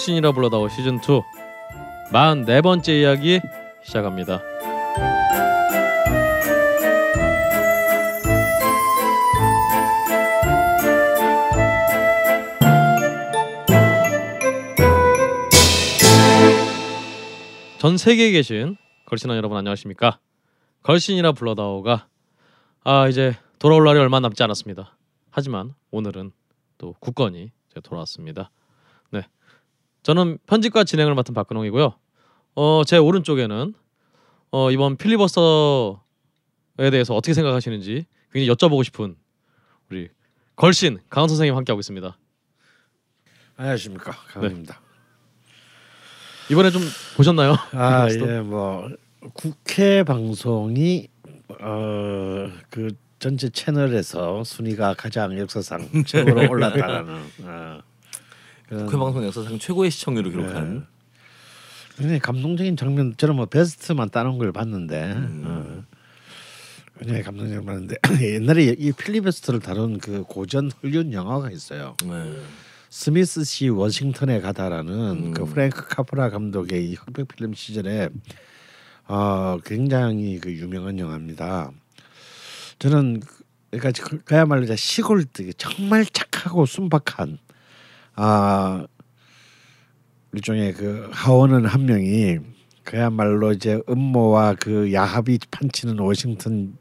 걸신이라 불러다오 시즌 2 44번째 이야기 시작합니다. 전 세계에 계신 걸신원 여러분 안녕하십니까? 걸신이라 불러다오가 아 이제 돌아올 날이 얼마 남지 않았습니다. 하지만 오늘은 또 국건이 돌아왔습니다. 네, 저는 편집과 진행을 맡은 박근홍이고요. 어, 제 오른쪽에는 어, 이번 필리버스터에 대해서 어떻게 생각하시는지 굉장히 여쭤보고 싶은 우리 걸신 강원 선생님 함께하고 있습니다. 안녕하십니까 강원입니다. 이번에 좀 보셨나요? 아? 예, 뭐 국회 방송이 어그 전체 채널에서 순위가 가장 역사상 최고로 올랐다는 어, 국회 방송 역사상 최고의 시청률을 기록한 굉장히 감동적인 장면 저는 뭐 베스트만 따놓은 걸 봤는데 음. 어, 굉장히 감동적인 걸 봤는데 옛날에 이 필리버스터를 다룬 그 고전 헐리우드 영화가 있어요. 네. 스미스 씨 워싱턴에 가다라는 음. 그 프랭크 카프라 감독의 이 흑백 필름 시절에 어 굉장히 그 유명한 영화입니다. 저는 그- 그러니까 그- 그야말로 시골 정말 착하고 순박한 아 일종의 그 하원은 한 명이 그야말로 이제 음모와 그 야합이 판치는 워싱턴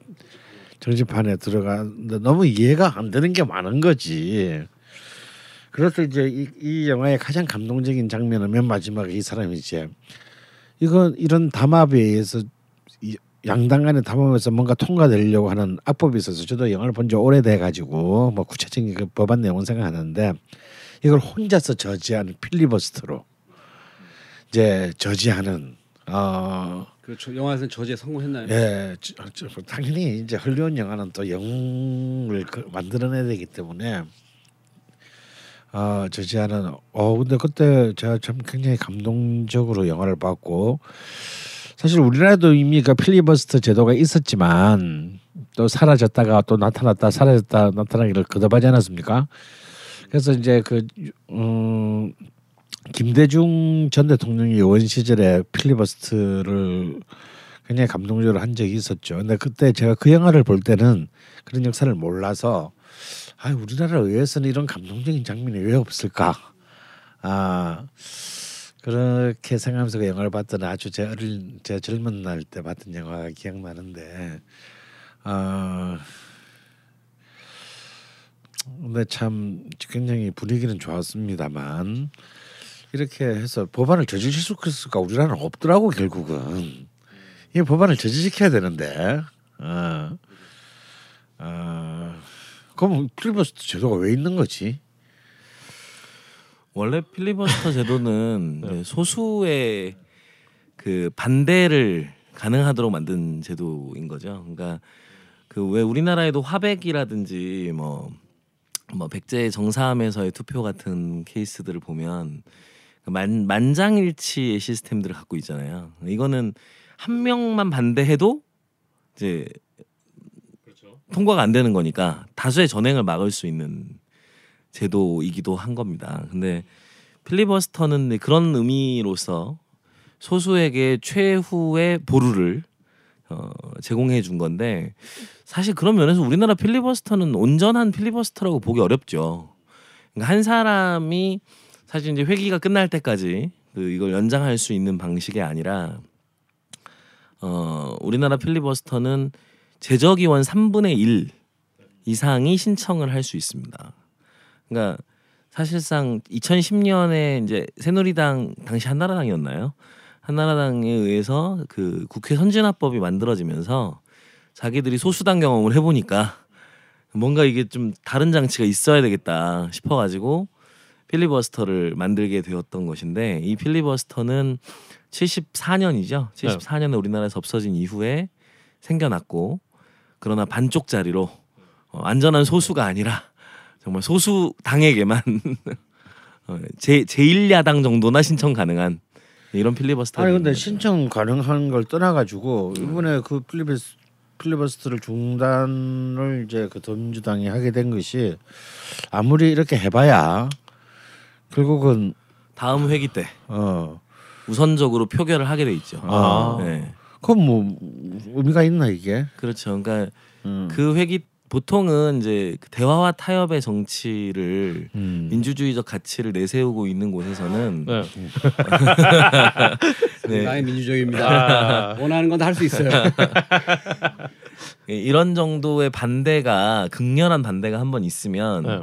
정치판에 들어가는데 너무 이해가 안 되는 게 많은 거지. 그래서 이제 이, 이 영화의 가장 감동적인 장면은 맨 마지막에 이 사람이 이제 이건 이런 담합에 의해서 이 양당 간의 담합에서 뭔가 통과되려고 하는 악법이 있어서 저도 영화를 본 지 오래돼 가지고 뭐 구체적인 그 법안 내용은 생각 안 나는데 이걸 혼자서 저지하는 필리버스터로 이제 저지하는 어 그렇죠. 영화에서는 저지에 성공했나요? 예, 저, 저, 당연히 이제 헐리우드 영화는 또 영을 그, 만들어내야 되기 때문에 어 저지하는 어 근데 그때 제가 참 굉장히 감동적으로 영화를 봤고 사실 우리나라도 이미 그 필리버스터 제도가 있었지만 또 사라졌다가 또 나타났다 사라졌다 나타나기를 거듭하지 않았습니까? 그래서 이제 그 음, 김대중 전 대통령이 의원 시절에 필리버스트를 굉장히 감동적으로 한 적이 있었죠. 근데 그때 제가 그 영화를 볼 때는 그런 역사를 몰라서 아 우리나라 의회에서는 이런 감동적인 장면이 왜 없을까? 아 그렇게 생각하면서 그 영화를 봤던 아주 제 어린 제 젊은 날 때 봤던 영화가 기억나는데 아 근데 참 굉장히 분위기는 좋았습니다만 이렇게 해서 법안을 저지실 수 있을까 우리나라는 없더라고 결국은 이 법안을 저지시켜야 되는데 어. 어. 그럼 필리버스터 제도가 왜 있는 거지? 원래 필리버스터 제도는 이제 소수의 그 반대를 가능하도록 만든 제도인 거죠. 그러니까 그 왜 우리나라에도 화백이라든지 뭐, 뭐 백제 정사함에서의 투표 같은 케이스들을 보면 그 만, 만장일치의 시스템들을 갖고 있잖아요. 이거는 한 명만 반대해도 이제 통과가 안 되는 거니까 다수의 전행을 막을 수 있는 제도이기도 한 겁니다. 근데 필리버스터는 그런 의미로서 소수에게 최후의 보루를 어, 제공해 준 건데 사실 그런 면에서 우리나라 필리버스터는 온전한 필리버스터라고 보기 어렵죠. 그러니까 한 사람이 사실 이제 회기가 끝날 때까지 그 이걸 연장할 수 있는 방식이 아니라 어, 우리나라 필리버스터는 제적의원 3분의 1 이상이 신청을 할 수 있습니다. 그러니까 사실상 2010년에 이제 새누리당 당시 한나라당이었나요? 한나라당에 의해서 그 국회 선진화법이 만들어지면서 자기들이 소수당 경험을 해보니까 뭔가 이게 좀 다른 장치가 있어야 되겠다 싶어가지고 필리버스터를 만들게 되었던 것인데 이 필리버스터는 74년이죠. 74년에 우리나라에서 없어진 이후에 생겨났고 그러나 반쪽짜리로 어, 안전한 소수가 아니라 정말 소수 당에게만 어, 제 제1야당 정도나 신청 가능한 이런 필리버스터. 아니 근데 신청 가능한 걸 떠나가지고 이번에 그 필리버스 필리버스터를 중단을 이제 그 더민주당이 하게 된 것이 아무리 이렇게 해봐야 결국은 다음 회기 때 어. 우선적으로 표결을 하게 돼 있죠. 아. 네. 그건 뭐 의미가 있나 이게? 그렇죠. 그러니까 음. 그 회기 보통은 이제 그 대화와 타협의 정치를 음. 민주주의적 가치를 내세우고 있는 곳에서는 네. 네. 상당히 민주적입니다. 원하는 건 다 할 수 있어요. 예, 이런 정도의 반대가 극렬한 반대가 한 번 있으면 네.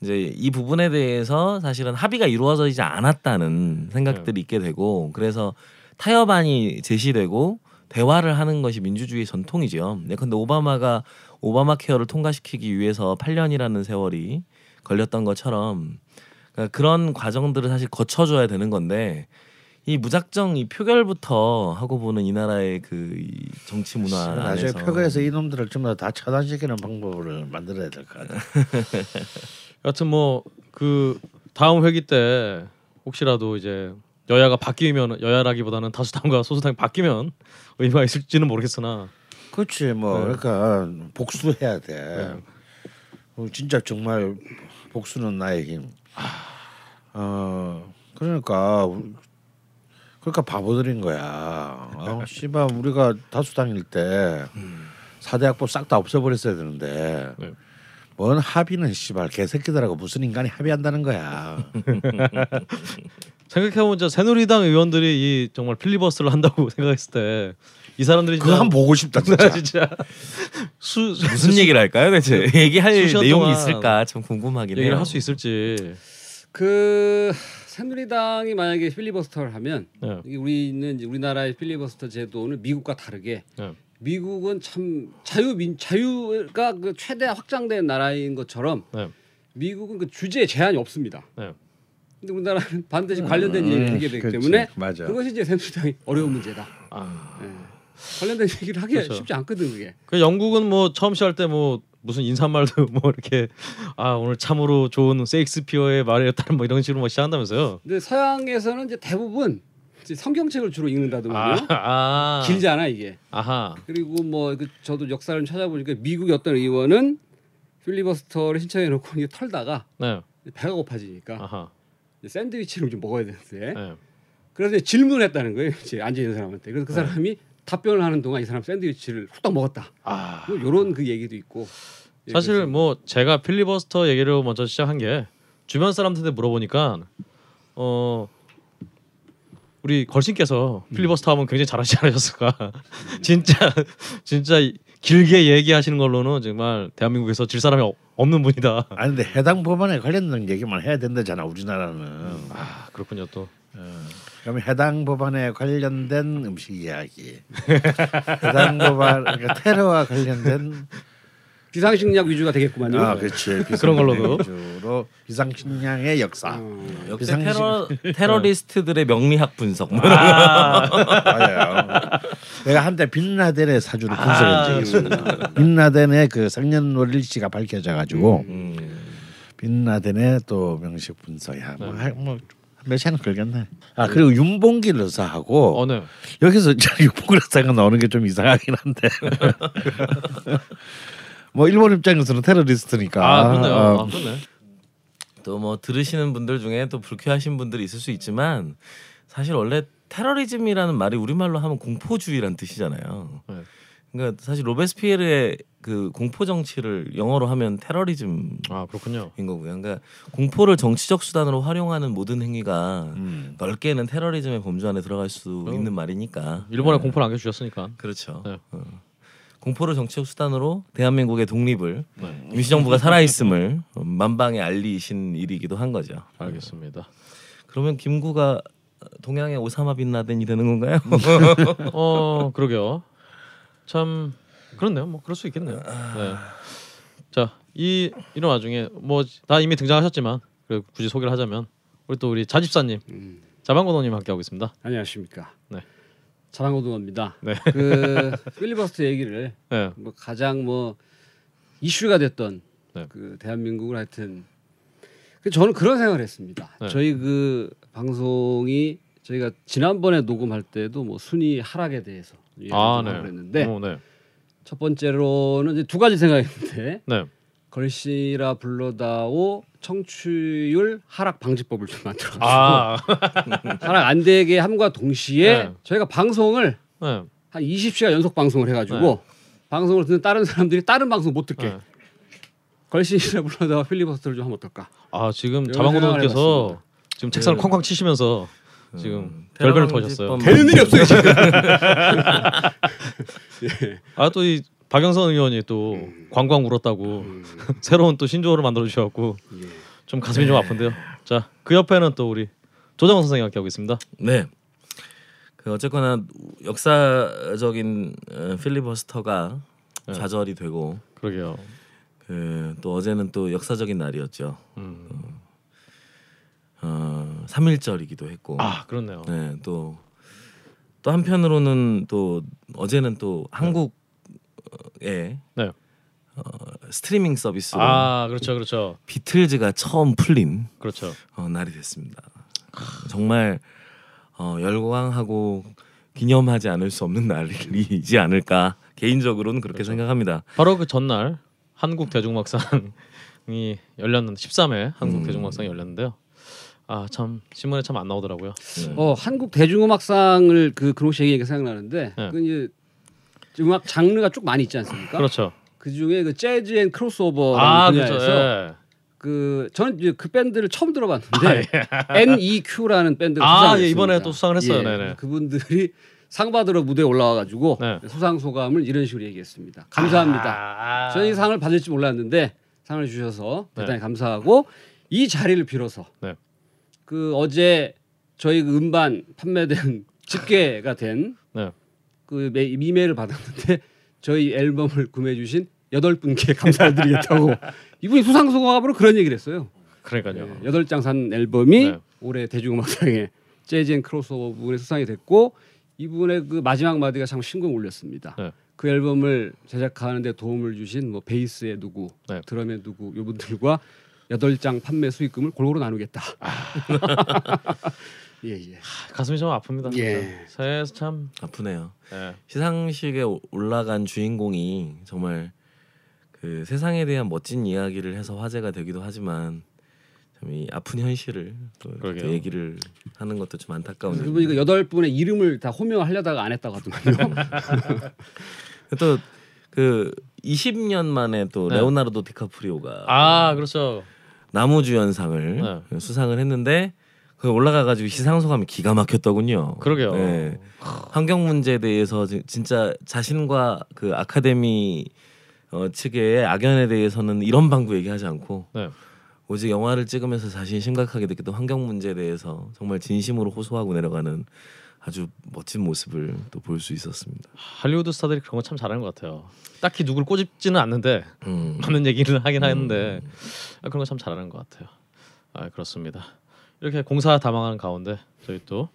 이제 이 부분에 대해서 사실은 합의가 이루어지지 않았다는 생각들이 네. 있게 되고 그래서 타협안이 제시되고 대화를 하는 것이 민주주의 전통이죠. 네, 근데 오바마가 오바마 케어를 통과시키기 위해서 8년이라는 세월이 걸렸던 것처럼 그러니까 그런 과정들을 사실 거쳐줘야 되는 건데 이 무작정 이 표결부터 하고 보는 이 나라의 그이 정치 문화 나중에 안에서 표결에서 이놈들을 전부 다 차단시키는 방법을 만들어야 될 것 같아. 여튼 뭐 그 다음 회기 때 혹시라도 이제 여야가 바뀌면 여야라기보다는 다수당과 소수당이 바뀌면 의미가 있을지는 모르겠으나 그렇지 뭐 네. 그러니까 복수해야 돼. 네. 어, 진짜 정말 복수는 나의 힘. 어 그러니까 우- 그러니까 바보들인 거야. 어, 씨발 우리가 다수당일 때 사대 학법 싹 다 없애버렸어야 되는데 네. 뭔 합의는 씨발 개새끼들하고 무슨 인간이 합의한다는 거야. 생각해보면 새누리당 의원들이 이 정말 필리버스를 한다고 생각했을 때 이 사람들이 그거 한번 보고 싶다 진짜. 진짜 수, 무슨 얘기를 할까요, 대체? 얘기할 내용이 있을까 참 궁금하긴 해요. 얘기를 할 수 있을지 그 새누리당이 만약에 필리버스터를 하면 네. 우리는 이제 우리나라의 필리버스터 제도는 미국과 다르게 네. 미국은 참 자유민 자유가 그 최대 확장된 나라인 것처럼 네. 미국은 그 주제에 제한이 없습니다. 네. 근데 우리나라는 반드시 관련된 얘기를 하게 되기 그렇지. 때문에 맞아. 그것이 이제 새누리당이 어려운 문제다. 아. 예. 관련된 얘기를 하기 그렇죠. 쉽지 않거든 그게. 그 영국은 뭐 처음 시작할 때 뭐 무슨 인사말도 뭐 이렇게 아 오늘 참으로 좋은 세익스피어의 말이었다는 뭐 이런 식으로 뭐 시작한다면서요. 근데 서양에서는 이제 대부분 이제 성경책을 주로 읽는다더만요. 아, 아. 길잖아 이게. 아하. 그리고 뭐 그 저도 역사를 찾아보니까 미국의 어떤 의원은 필리버스터를 신청해 놓고 이게 털다가 네. 배가 고파지니까 아하. 이제 샌드위치를 좀 먹어야 되는데 네. 그래서 이제 질문했다는 거예요. 이제 앉아 있는 사람한테. 그래서 그 사람이 답변을 하는 동안 이 사람 샌드위치를 후딱 먹었다. 아. 뭐 이런 그 얘기도 있고. 예, 사실 뭐 제가 필리버스터 얘기를 먼저 시작한 게 주변 사람들한테 물어보니까 어 우리 걸신께서 필리버스터 하면 굉장히 잘하지 않으셨을까? 진짜 진짜 길게 얘기하시는 걸로는 정말 대한민국에서 질 사람이 없- 없는 분이다. 아니 근데 해당 법안에 관련된 얘기만 해야 된다잖아 우리나라는. 아 그렇군요 또. 그러면 해당 법안에 관련된 음식 이야기, 해당 법안 그러니까 테러와 관련된 비상식량 위주가 되겠구만요. 아 그렇지 그런 걸로도. 주로 비상식량의 역사. 어. 역대 비상식- 테러 테러리스트들의 명리학 분석. 뭐 맞아요. 내가 한때 빈라덴의 사주를 분석한 적이 있습니다. 빈라덴의 그 성년 원리치가 밝혀져 가지고 음. 빈라덴의 또 명식 분석이야. 뭐, 할- 뭐 몇시간 걸겠네. 아 그리고 윤봉길 의사하고 어느 여기서 이제 윤봉길 의사가 나오는 게 좀 이상하긴 한데. 뭐 일본 입장에서는 테러리스트니까. 아 그렇네요. 어, 아, 그렇네. 또뭐 들으시는 분들 중에 또 불쾌하신 분들이 있을 수 있지만 사실 원래 테러리즘이라는 말이 우리말로 하면 공포주의란 뜻이잖아요. 네. 그러니까 사실 로베스피에르의 그 공포 정치를 영어로 하면 테러리즘인 아 그렇군요. 거고요. 그러니까 공포를 정치적 수단으로 활용하는 모든 행위가 음. 넓게는 테러리즘의 범주 안에 들어갈 수 어. 있는 말이니까. 일본에 네. 공포를 안겨주셨으니까. 그렇죠. 네. 어. 공포를 정치적 수단으로 대한민국의 독립을 네. 임시정부가 살아있음을 만방에 알리신 일이기도 한 거죠. 알겠습니다. 그러면 김구가 동양의 오사마 빈 라덴이 되는 건가요? 어 그러게요. 참 그렇네요. 뭐 그럴 수 있겠네요. 네. 자 이 이런 와중에 뭐 다 이미 등장하셨지만 그리고 굳이 소개를 하자면 우리 또 우리 자집사님 음. 자방고노님 함께 하고 있습니다. 안녕하십니까. 네. 자랑고등어입니다. 네. 그 필리버스터 얘기를 네. 뭐 가장 뭐 이슈가 됐던 네. 그 대한민국을 하여튼 그 저는 그런 생각을 했습니다. 네. 저희 그 방송이 저희가 지난번에 녹음할 때도 뭐 순위 하락에 대해서 얘기를 아좀 네. 그랬는데 어, 네. 첫 번째로는 이제 두 가지 생각했는데 네. 걸씨라 불러다오 청취율 하락 방지법을 좀 만들어가지고 아, 하락 안 되게 함과 동시에 네. 저희가 방송을 네. 한 20시간 연속 방송을 해가지고 방송을 듣는 다른 사람들이 다른 방송 못 듣게 네. 걸씨라 불러다오 필리버스터를 좀 하면 어떨까? 아 지금 자방고등께서 생각을 지금 책상을 네. 쾅쾅 치시면서 음, 지금 별별을 테러 터셨어요. 방지법 되는 일이 없어요 지금. 아또 이 박영선 의원이 또 음. 광광 울었다고 새로운 또 신조어를 만들어 주셔갖고 예. 좀 가슴이 좀 아픈데요. 자 그 옆에는 또 우리 조정원 선생님 함께 하고 있습니다. 네. 그 어쨌거나 역사적인 어, 필리버스터가 네. 좌절이 되고 그러게요. 그 또 어제는 또 역사적인 날이었죠. 음. 어, 3일절이기도 했고. 아 그렇네요. 네, 또, 또 한편으로는 또 어제는 또 한국의 네. 어, 스트리밍 서비스로 아 그렇죠 그렇죠 비틀즈가 처음 풀린 그렇죠. 어, 날이 됐습니다. 정말 어, 열광하고 기념하지 않을 수 없는 날이지 않을까 개인적으로는 그렇게 그렇죠. 생각합니다. 바로 그 전날 한국 대중막상이 열렸는데 13회 한국 음. 대중막상이 열렸는데요. 아 참 신문에 참 안 나오더라고요. 네. 어 한국 대중음악상을 그식 얘기가 생각나는데 네. 그 이제 음악 장르가 쭉 많이 있지 않습니까? 그렇죠. 그 중에 그 jazz and crossover라는 아 분야에서 그렇죠. 예. 그 저는 이제 그 밴드를 처음 들어봤는데 NEQ라는 밴드가 아, 수상을 예. 이번에 또 수상을 했어요. 예, 네네. 그분들이 상 받으러 무대에 올라와가지고 네. 수상 소감을 이런 식으로 얘기했습니다. 감사합니다. 아, 저는 이 상을 받을지 몰랐는데 상을 주셔서 네. 대단히 감사하고 이 자리를 빌어서 네. 그 어제 저희 그 음반 판매된 집계가 된 네. 그 메- 이메일을 받았는데 저희 앨범을 구매해 주신 여덟 분께 감사를 드리겠다고 이분이 수상 소감으로 그런 얘기를 했어요. 그러니까요. 여덟 장 산 앨범이 네. 올해 대중음악상에 jazz and crossover 부분에 수상이 됐고 이분의 그 마지막 마디가 참 심금 울렸습니다. 네. 그 앨범을 제작하는데 도움을 주신 뭐 베이스의 누구, 네. 드럼의 누구 이분들과 여덟 장 판매 수익금을 골고루 나누겠다. 아. 예 예. 하, 가슴이 좀 아픕니다. 예. 새해에서 참 아프네요. 예. 시상식에 오- 올라간 주인공이 정말 그 세상에 대한 멋진 이야기를 해서 화제가 되기도 하지만 참 이 아픈 현실을 또. 얘기를 하는 것도 좀 안타까운. 그분이 그 여덟 분의 이름을 다 호명하려다가 안 했다고 하더만요. 또그 20년 만에 또 네. 레오나르도 디카프리오가 아 그렇죠. 나무주연상을 네. 수상을 했는데 그 올라가가지고 시상 소감이 기가 막혔더군요. 그러게요. 네. 환경 문제에 대해서 지- 진짜 자신과 그 아카데미 어, 측의 악연에 대해서는 이런 방구 얘기하지 않고 네. 오직 영화를 찍으면서 자신이 심각하게 느꼈던 환경 문제에 대해서 정말 진심으로 호소하고 내려가는 아주 멋진 모습을 또 볼 수 있었습니다. 할리우드 스타들이 그런 거 참 잘하는 것 같아요. 딱히 누굴 꼬집지는 않는데 음. 많은 얘기를 하긴 하는데 아, 그런 거 참 잘하는 것 같아요. 아 그렇습니다. 이렇게 공사 다망하는 가운데 저희 또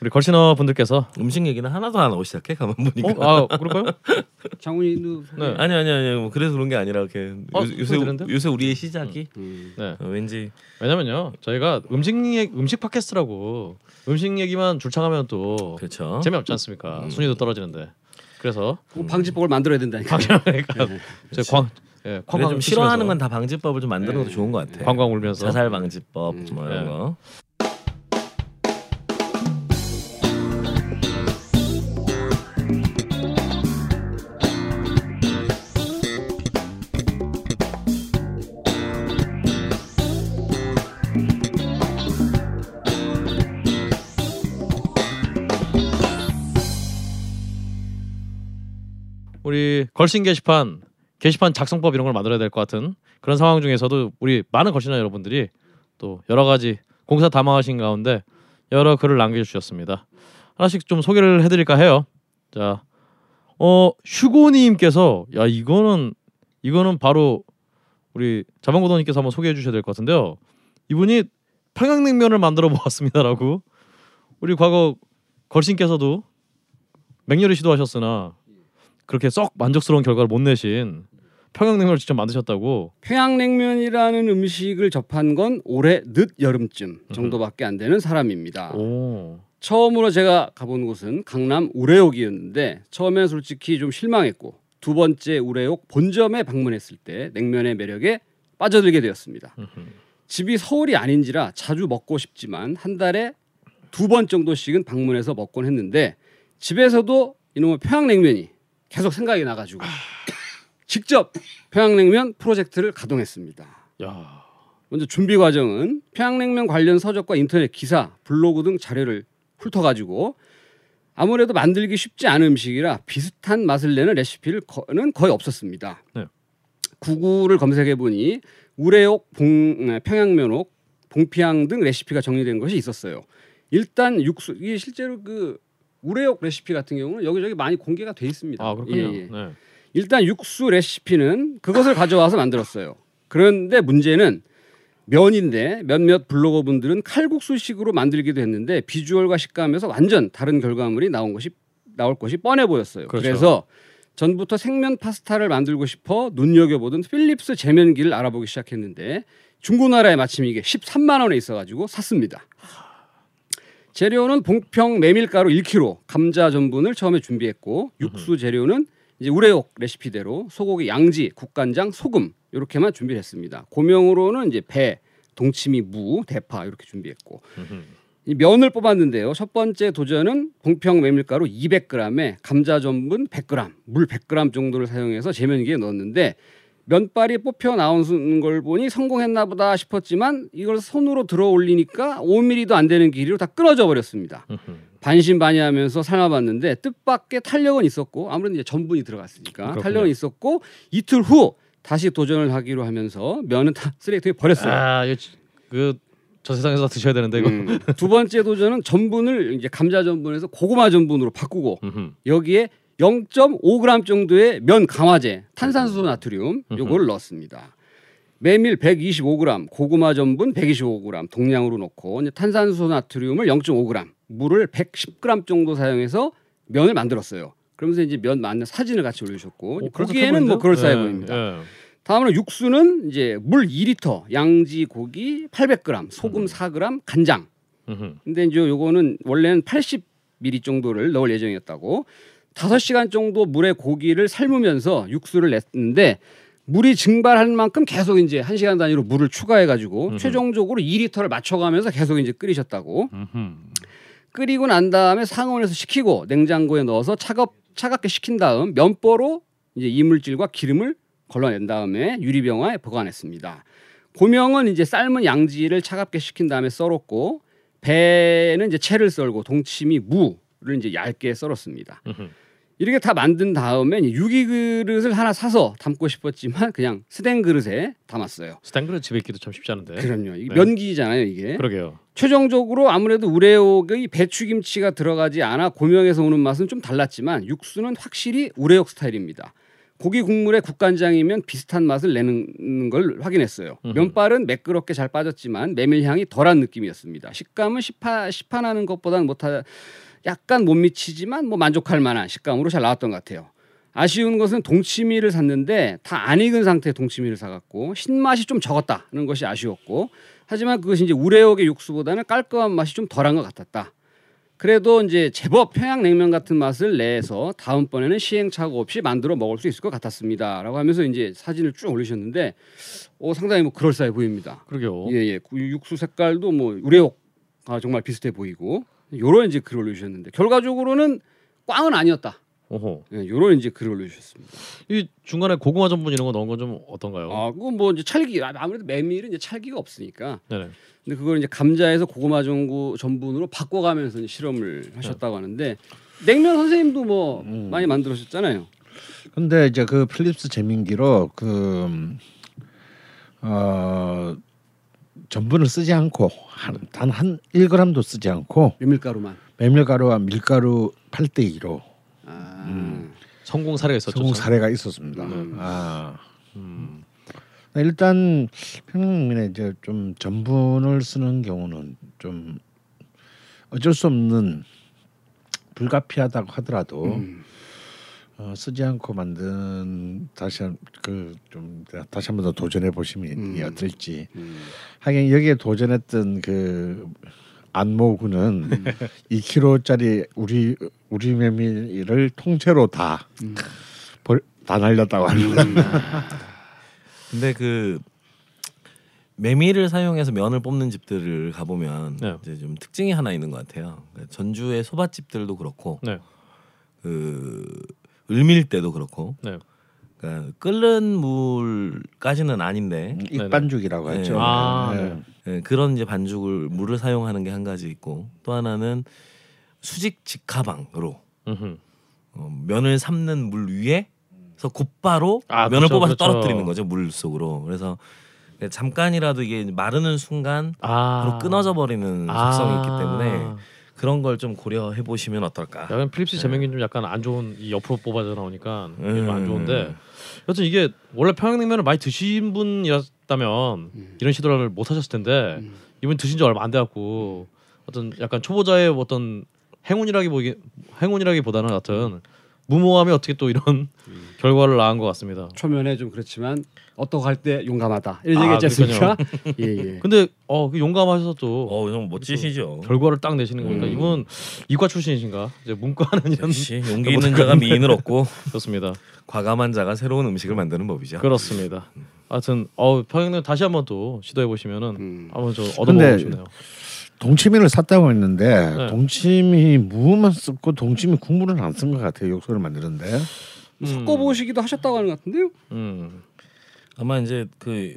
우리 걸신어 분들께서 음식 얘기는 하나도 안 하고 시작해 가만 보니까. 어, 아 그럴까요? 장훈이도 네. 아니 아니 아니 뭐 그래서 그런 게 아니라 이렇게 어, 요, 요새 소개드렸는데? 요새 우리의 시작이 음. 네. 어, 왠지 왜냐면요 저희가 음식 얘기, 음식 팟캐스트라고 음식 얘기만 줄창하면 또 그렇죠. 재미없지 않습니까? 음. 순위도 떨어지는데 그래서 그 방지법을 만들어야 된다니까. 그러니까 저희 광 예, 광광 좀 싫어하는 건 다 방지법을 좀 만드는 것도 네. 좋은 것 같아. 광광 울면서 자살 방지법 음. 뭐 이런 네. 거. 걸신 게시판 게시판 작성법 이런 걸 만들어야 될 것 같은 그런 상황 중에서도 우리 많은 걸신화 여러분들이 또 여러 가지 공사 담아하신 가운데 여러 글을 남겨주셨습니다. 하나씩 좀 소개를 해드릴까 해요. 자, 어 휴고님께서 야 이거는 이거는 바로 우리 자방고도님께서 한번 소개해 주셔야 될 것 같은데요. 이분이 평양냉면을 만들어 보았습니다라고 우리 과거 걸신께서도 맹렬히 시도하셨으나 그렇게 썩 만족스러운 결과를 못 내신 평양냉면을 직접 만드셨다고. 평양냉면이라는 음식을 접한 건 올해 늦 여름쯤 정도밖에 안 되는 사람입니다. 오. 처음으로 제가 가본 곳은 강남 우레옥이었는데 처음엔 솔직히 좀 실망했고 두 번째 우레옥 본점에 방문했을 때 냉면의 매력에 빠져들게 되었습니다. 음흠. 집이 서울이 아닌지라 자주 먹고 싶지만 한 달에 두 번 정도씩은 방문해서 먹곤 했는데 집에서도 이놈의 평양냉면이 계속 생각이 나가지고 직접 평양냉면 프로젝트를 가동했습니다. 야. 먼저 준비 과정은 평양냉면 관련 서적과 인터넷 기사, 블로그 등 자료를 훑어가지고 아무래도 만들기 쉽지 않은 음식이라 비슷한 맛을 내는 레시피를 거는 거의 없었습니다. 네. 구글을 검색해 보니 우레옥, 봉, 평양면옥, 봉피향 등 레시피가 정리된 것이 있었어요. 일단 육수 이게 실제로 그 우레옥 레시피 같은 경우는 여기저기 많이 공개가 돼 있습니다. 아 그렇군요. 예, 예. 네. 일단 육수 레시피는 그것을 가져와서 만들었어요. 그런데 문제는 면인데 몇몇 블로거분들은 칼국수식으로 만들기도 했는데 비주얼과 식감에서 완전 다른 결과물이 나온 것이 나올 것이 뻔해 보였어요. 그렇죠. 그래서 전부터 생면 파스타를 만들고 싶어 눈여겨보던 필립스 제면기를 알아보기 시작했는데 중고나라에 마침 이게 13만 원에 있어가지고 샀습니다. 재료는 봉평 메밀가루 1kg, 감자 전분을 처음에 준비했고 육수 재료는 이제 우레옥 레시피대로 소고기 양지, 국간장, 소금 이렇게만 준비를 했습니다. 고명으로는 이제 배, 동치미, 무, 대파 이렇게 준비했고. 이 면을 뽑았는데요. 첫 번째 도전은 봉평 메밀가루 200g에 감자 전분 100g, 물 100g 정도를 사용해서 제면기에 넣었는데 면발이 뽑혀 나오는 걸 보니 성공했나 보다 싶었지만 이걸 손으로 들어 올리니까 5mm도 안 되는 길이로 다 끊어져 버렸습니다. 반신반의하면서 삶아봤는데 뜻밖의 탄력은 있었고 아무래도 이제 전분이 들어갔으니까 그렇군요. 탄력은 있었고 이틀 후 다시 도전을 하기로 하면서 면은 다 쓰레기통에 버렸어요. 아, 지- 그저 세상에서 다 드셔야 되는데 이거. 음. 두 번째 도전은 전분을 이제 감자 전분에서 고구마 전분으로 바꾸고 음흠. 여기에 0.5g 정도의 면 강화제 탄산수 나트륨 요거를 넣었습니다. 메밀 125g, 고구마 전분 125g 동량으로 넣고 이제 탄산수 나트륨을 0.5g, 물을 110g 정도 사용해서 면을 만들었어요. 그러면서 이제 면 만든 사진을 같이 올려주셨고 어, 그럴듯해 보기에는? 뭐 그럴싸해 네, 보입니다. 네. 다음으로 육수는 이제 물 2리터, 양지 고기 800g, 소금 4g, 간장. 음흠. 근데 이제 요거는 원래는 80ml 정도를 넣을 예정이었다고 5시간 정도 물에 고기를 삶으면서 육수를 냈는데 물이 증발할 만큼 계속 이제 1시간 단위로 물을 추가해 가지고 음흠. 최종적으로 2리터를 맞춰 가면서 계속 이제 끓이셨다고. 음흠. 끓이고 난 다음에 상온에서 식히고 냉장고에 넣어서 차갑 차갑게 식힌 다음 면보로 이제 이물질과 기름을 걸러낸 다음에 유리병화에 보관했습니다. 고명은 이제 삶은 양지를 차갑게 식힌 다음에 썰었고 배는 이제 채를 썰고 동치미 무 를 이제 얇게 썰었습니다. 음흠. 이렇게 다 만든 다음에 유기 그릇을 하나 사서 담고 싶었지만 그냥 스텐 그릇에 담았어요. 스탠그를 집에 있기도 참 쉽지 않은데. 그럼요. 이게 네. 면기잖아요, 이게. 그러게요. 최종적으로 아무래도 우레옥의 배추김치가 들어가지 않아 고명에서 오는 맛은 좀 달랐지만 육수는 확실히 우레옥 스타일입니다. 고기 국물에 국간장이면 비슷한 맛을 내는 걸 확인했어요. 음흠. 면발은 매끄럽게 잘 빠졌지만 메밀향이 덜한 느낌이었습니다. 식감은 시파 시판하는 것보다는 못하 약간 못 미치지만 뭐 만족할 만한 식감으로 잘 나왔던 것 같아요. 아쉬운 것은 동치미를 샀는데 다 안 익은 상태의 동치미를 사갖고 신맛이 좀 적었다는 것이 아쉬웠고 하지만 그것이 이제 우레옥의 육수보다는 깔끔한 맛이 좀 덜한 것 같았다. 그래도 이제 제법 평양냉면 같은 맛을 내서 다음번에는 시행착오 없이 만들어 먹을 수 있을 것 같았습니다 라고 하면서 이제 사진을 쭉 올리셨는데 어, 상당히 뭐 그럴싸해 보입니다. 그러게요. 예예 그 육수 색깔도 뭐 우레옥 아, 정말 비슷해 보이고 요런 이제 글을 올려주셨는데 결과적으로는 꽝은 아니었다. 오호. 예, 요런 이제 글을 올려주셨습니다. 이 중간에 고구마 전분 이런 거 넣은 건 좀 어떤가요? 아 그건 뭐 이제 찰기 아, 아무래도 메밀은 이제 찰기가 없으니까 네네. 근데 그걸 이제 감자에서 고구마 전구 전분으로 바꿔가면서 실험을 하셨다고 하는데 냉면 선생님도 뭐 음. 많이 만들었었잖아요. 근데 이제 그 필립스 제민기로 그 어, 전분을 쓰지 않고 단한 1g도 쓰지 않고 메밀가루만. 메밀가루와 밀가루 8대 2로 아, 성공 사례가 있었죠. 성공 참. 사례가 있었습니다. 음. 아 음. 일단 평양냉면에 이제 좀 전분을 쓰는 경우는 좀 어쩔 수 없는 불가피하다고 하더라도 음. 어, 쓰지 않고 만든 다시 그좀 다시 한번 더 도전해 보시면 음. 어떨지. 음. 하긴 여기에 도전했던 그 안모군은 음. 2kg짜리 우리 우리 메밀을 통째로 다 음. 벌, 다 날렸다고 하는 근데 그 메밀을 사용해서 면을 뽑는 집들을 가보면 네. 이제 좀 특징이 하나 있는 것 같아요. 그러니까 전주의 소밭집들도 그렇고 네. 그 을밀 때도 그렇고 네. 그러니까 끓는 물까지는 아닌데 익반죽이라고 네. 하죠. 아, 네. 네. 예, 그런 이제 반죽을 물을 사용하는 게 한 가지 있고 또 하나는 수직 직화방으로 음흠. 어, 면을 삶는 물 위에서 곧바로 아, 면을 그렇죠, 뽑아서 그렇죠. 떨어뜨리는 거죠 물 속으로. 그래서 잠깐이라도 이게 마르는 순간 아. 바로 끊어져 버리는 속성이 있기 때문에 아. 그런 걸 좀 고려해 보시면 어떨까. 약간 필립스 제명긴 좀 약간 안 좋은 이 옆으로 뽑아져 나오니까 이게 좀안 음. 좋은데 여튼 이게 원래 평양냉면을 많이 드신 분이었다면 이런 시도를 못 하셨을 텐데 음. 이분 드신 지 얼마 안 돼갖고 어떤 약간 초보자의 어떤 행운이라기 보기 행운이라기보다는 하여튼 무모함이 어떻게 또 이런 결과를 낳은 것 같습니다. 초면에 좀 그렇지만 어떻게 할때 용감하다 이런 아, 얘기 했지 않습니까? 예 예. 근데 어, 그 용감하셔서 또 어, 형 멋지시죠. 결과를 딱 내시는 거니까 음. 이분 이과 출신이신가? 이제 문과는 이런 역시 용기 있는 자가 미인을 얻고 좋습니다. 과감한 자가 새로운 음식을 만드는 법이죠. 그렇습니다. 하여튼 어 평양냉 다시 한번 또 시도해 보시면은 음. 한번 저 얻어먹고 싶네요. 동치미를 샀다고 했는데 네. 동치미 무만 쓰고 동치미 국물은 안 쓴 것 같아요. 육수를 만드는데. 섞어 보시기도 하셨다고 하는 것 같은데요. 음. 아마 이제 그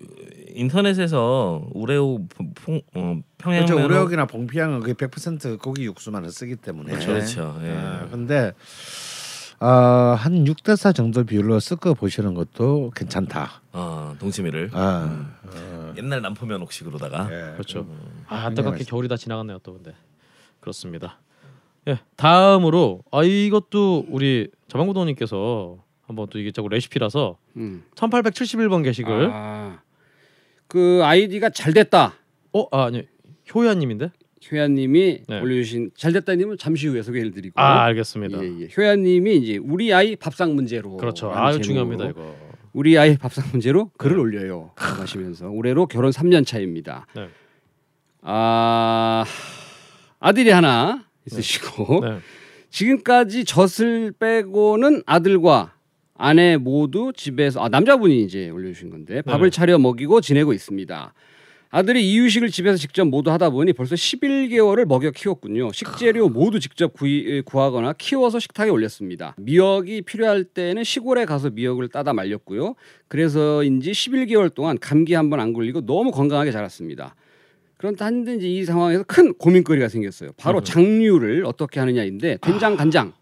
인터넷에서 우레오 풍, 어, 평양면 그렇죠. 우려옥이나 봉피향은 거의 100% 고기 육수만을 쓰기 때문에. 그렇죠, 그렇죠. 예. 아, 근데 어, 한 6대 4 정도 비율로 섞어 보시는 것도 괜찮다. 어, 동치미를 아, 옛날 남포면 옥식으로다가 예. 그렇죠. 음, 아 안타깝게 겨울이 다 지나갔네요 또 근데 그렇습니다. 예 다음으로 아 이것도 우리 자방구동님께서 한번 또 이게 자꾸 레시피라서 음. 1871번 게시글 아, 그 아이디가 잘 됐다. 어 아, 아니 효야 님인데 효야 님이 네. 올려 주신 잘 됐다 님은 잠시 후에 소개를 드리고. 아 알겠습니다. 예, 예. 효야 님이 이제 우리 아이 밥상 문제로. 그렇죠. 제목으로 중요합니다 이거. 우리 아이 밥상 문제로 글을 올려요. 하시면서 올해로 결혼 3년 차입니다. 네. 아 아들이 하나 있으시고 네. 지금까지 젖을 빼고는 아들과 아내 모두 집에서 아 남자분이 이제 올려주신 건데 밥을 네. 차려 먹이고 지내고 있습니다. 아들이 이유식을 집에서 직접 모두 하다 보니 벌써 11개월을 먹여 키웠군요. 식재료 모두 직접 구이, 구하거나 키워서 식탁에 올렸습니다. 미역이 필요할 때는 시골에 가서 미역을 따다 말렸고요. 그래서인지 11개월 동안 감기 한 번 안 걸리고 너무 건강하게 자랐습니다. 그런데 한데 이 상황에서 큰 고민거리가 생겼어요. 바로 음. 장류를 어떻게 하느냐인데 된장, 간장.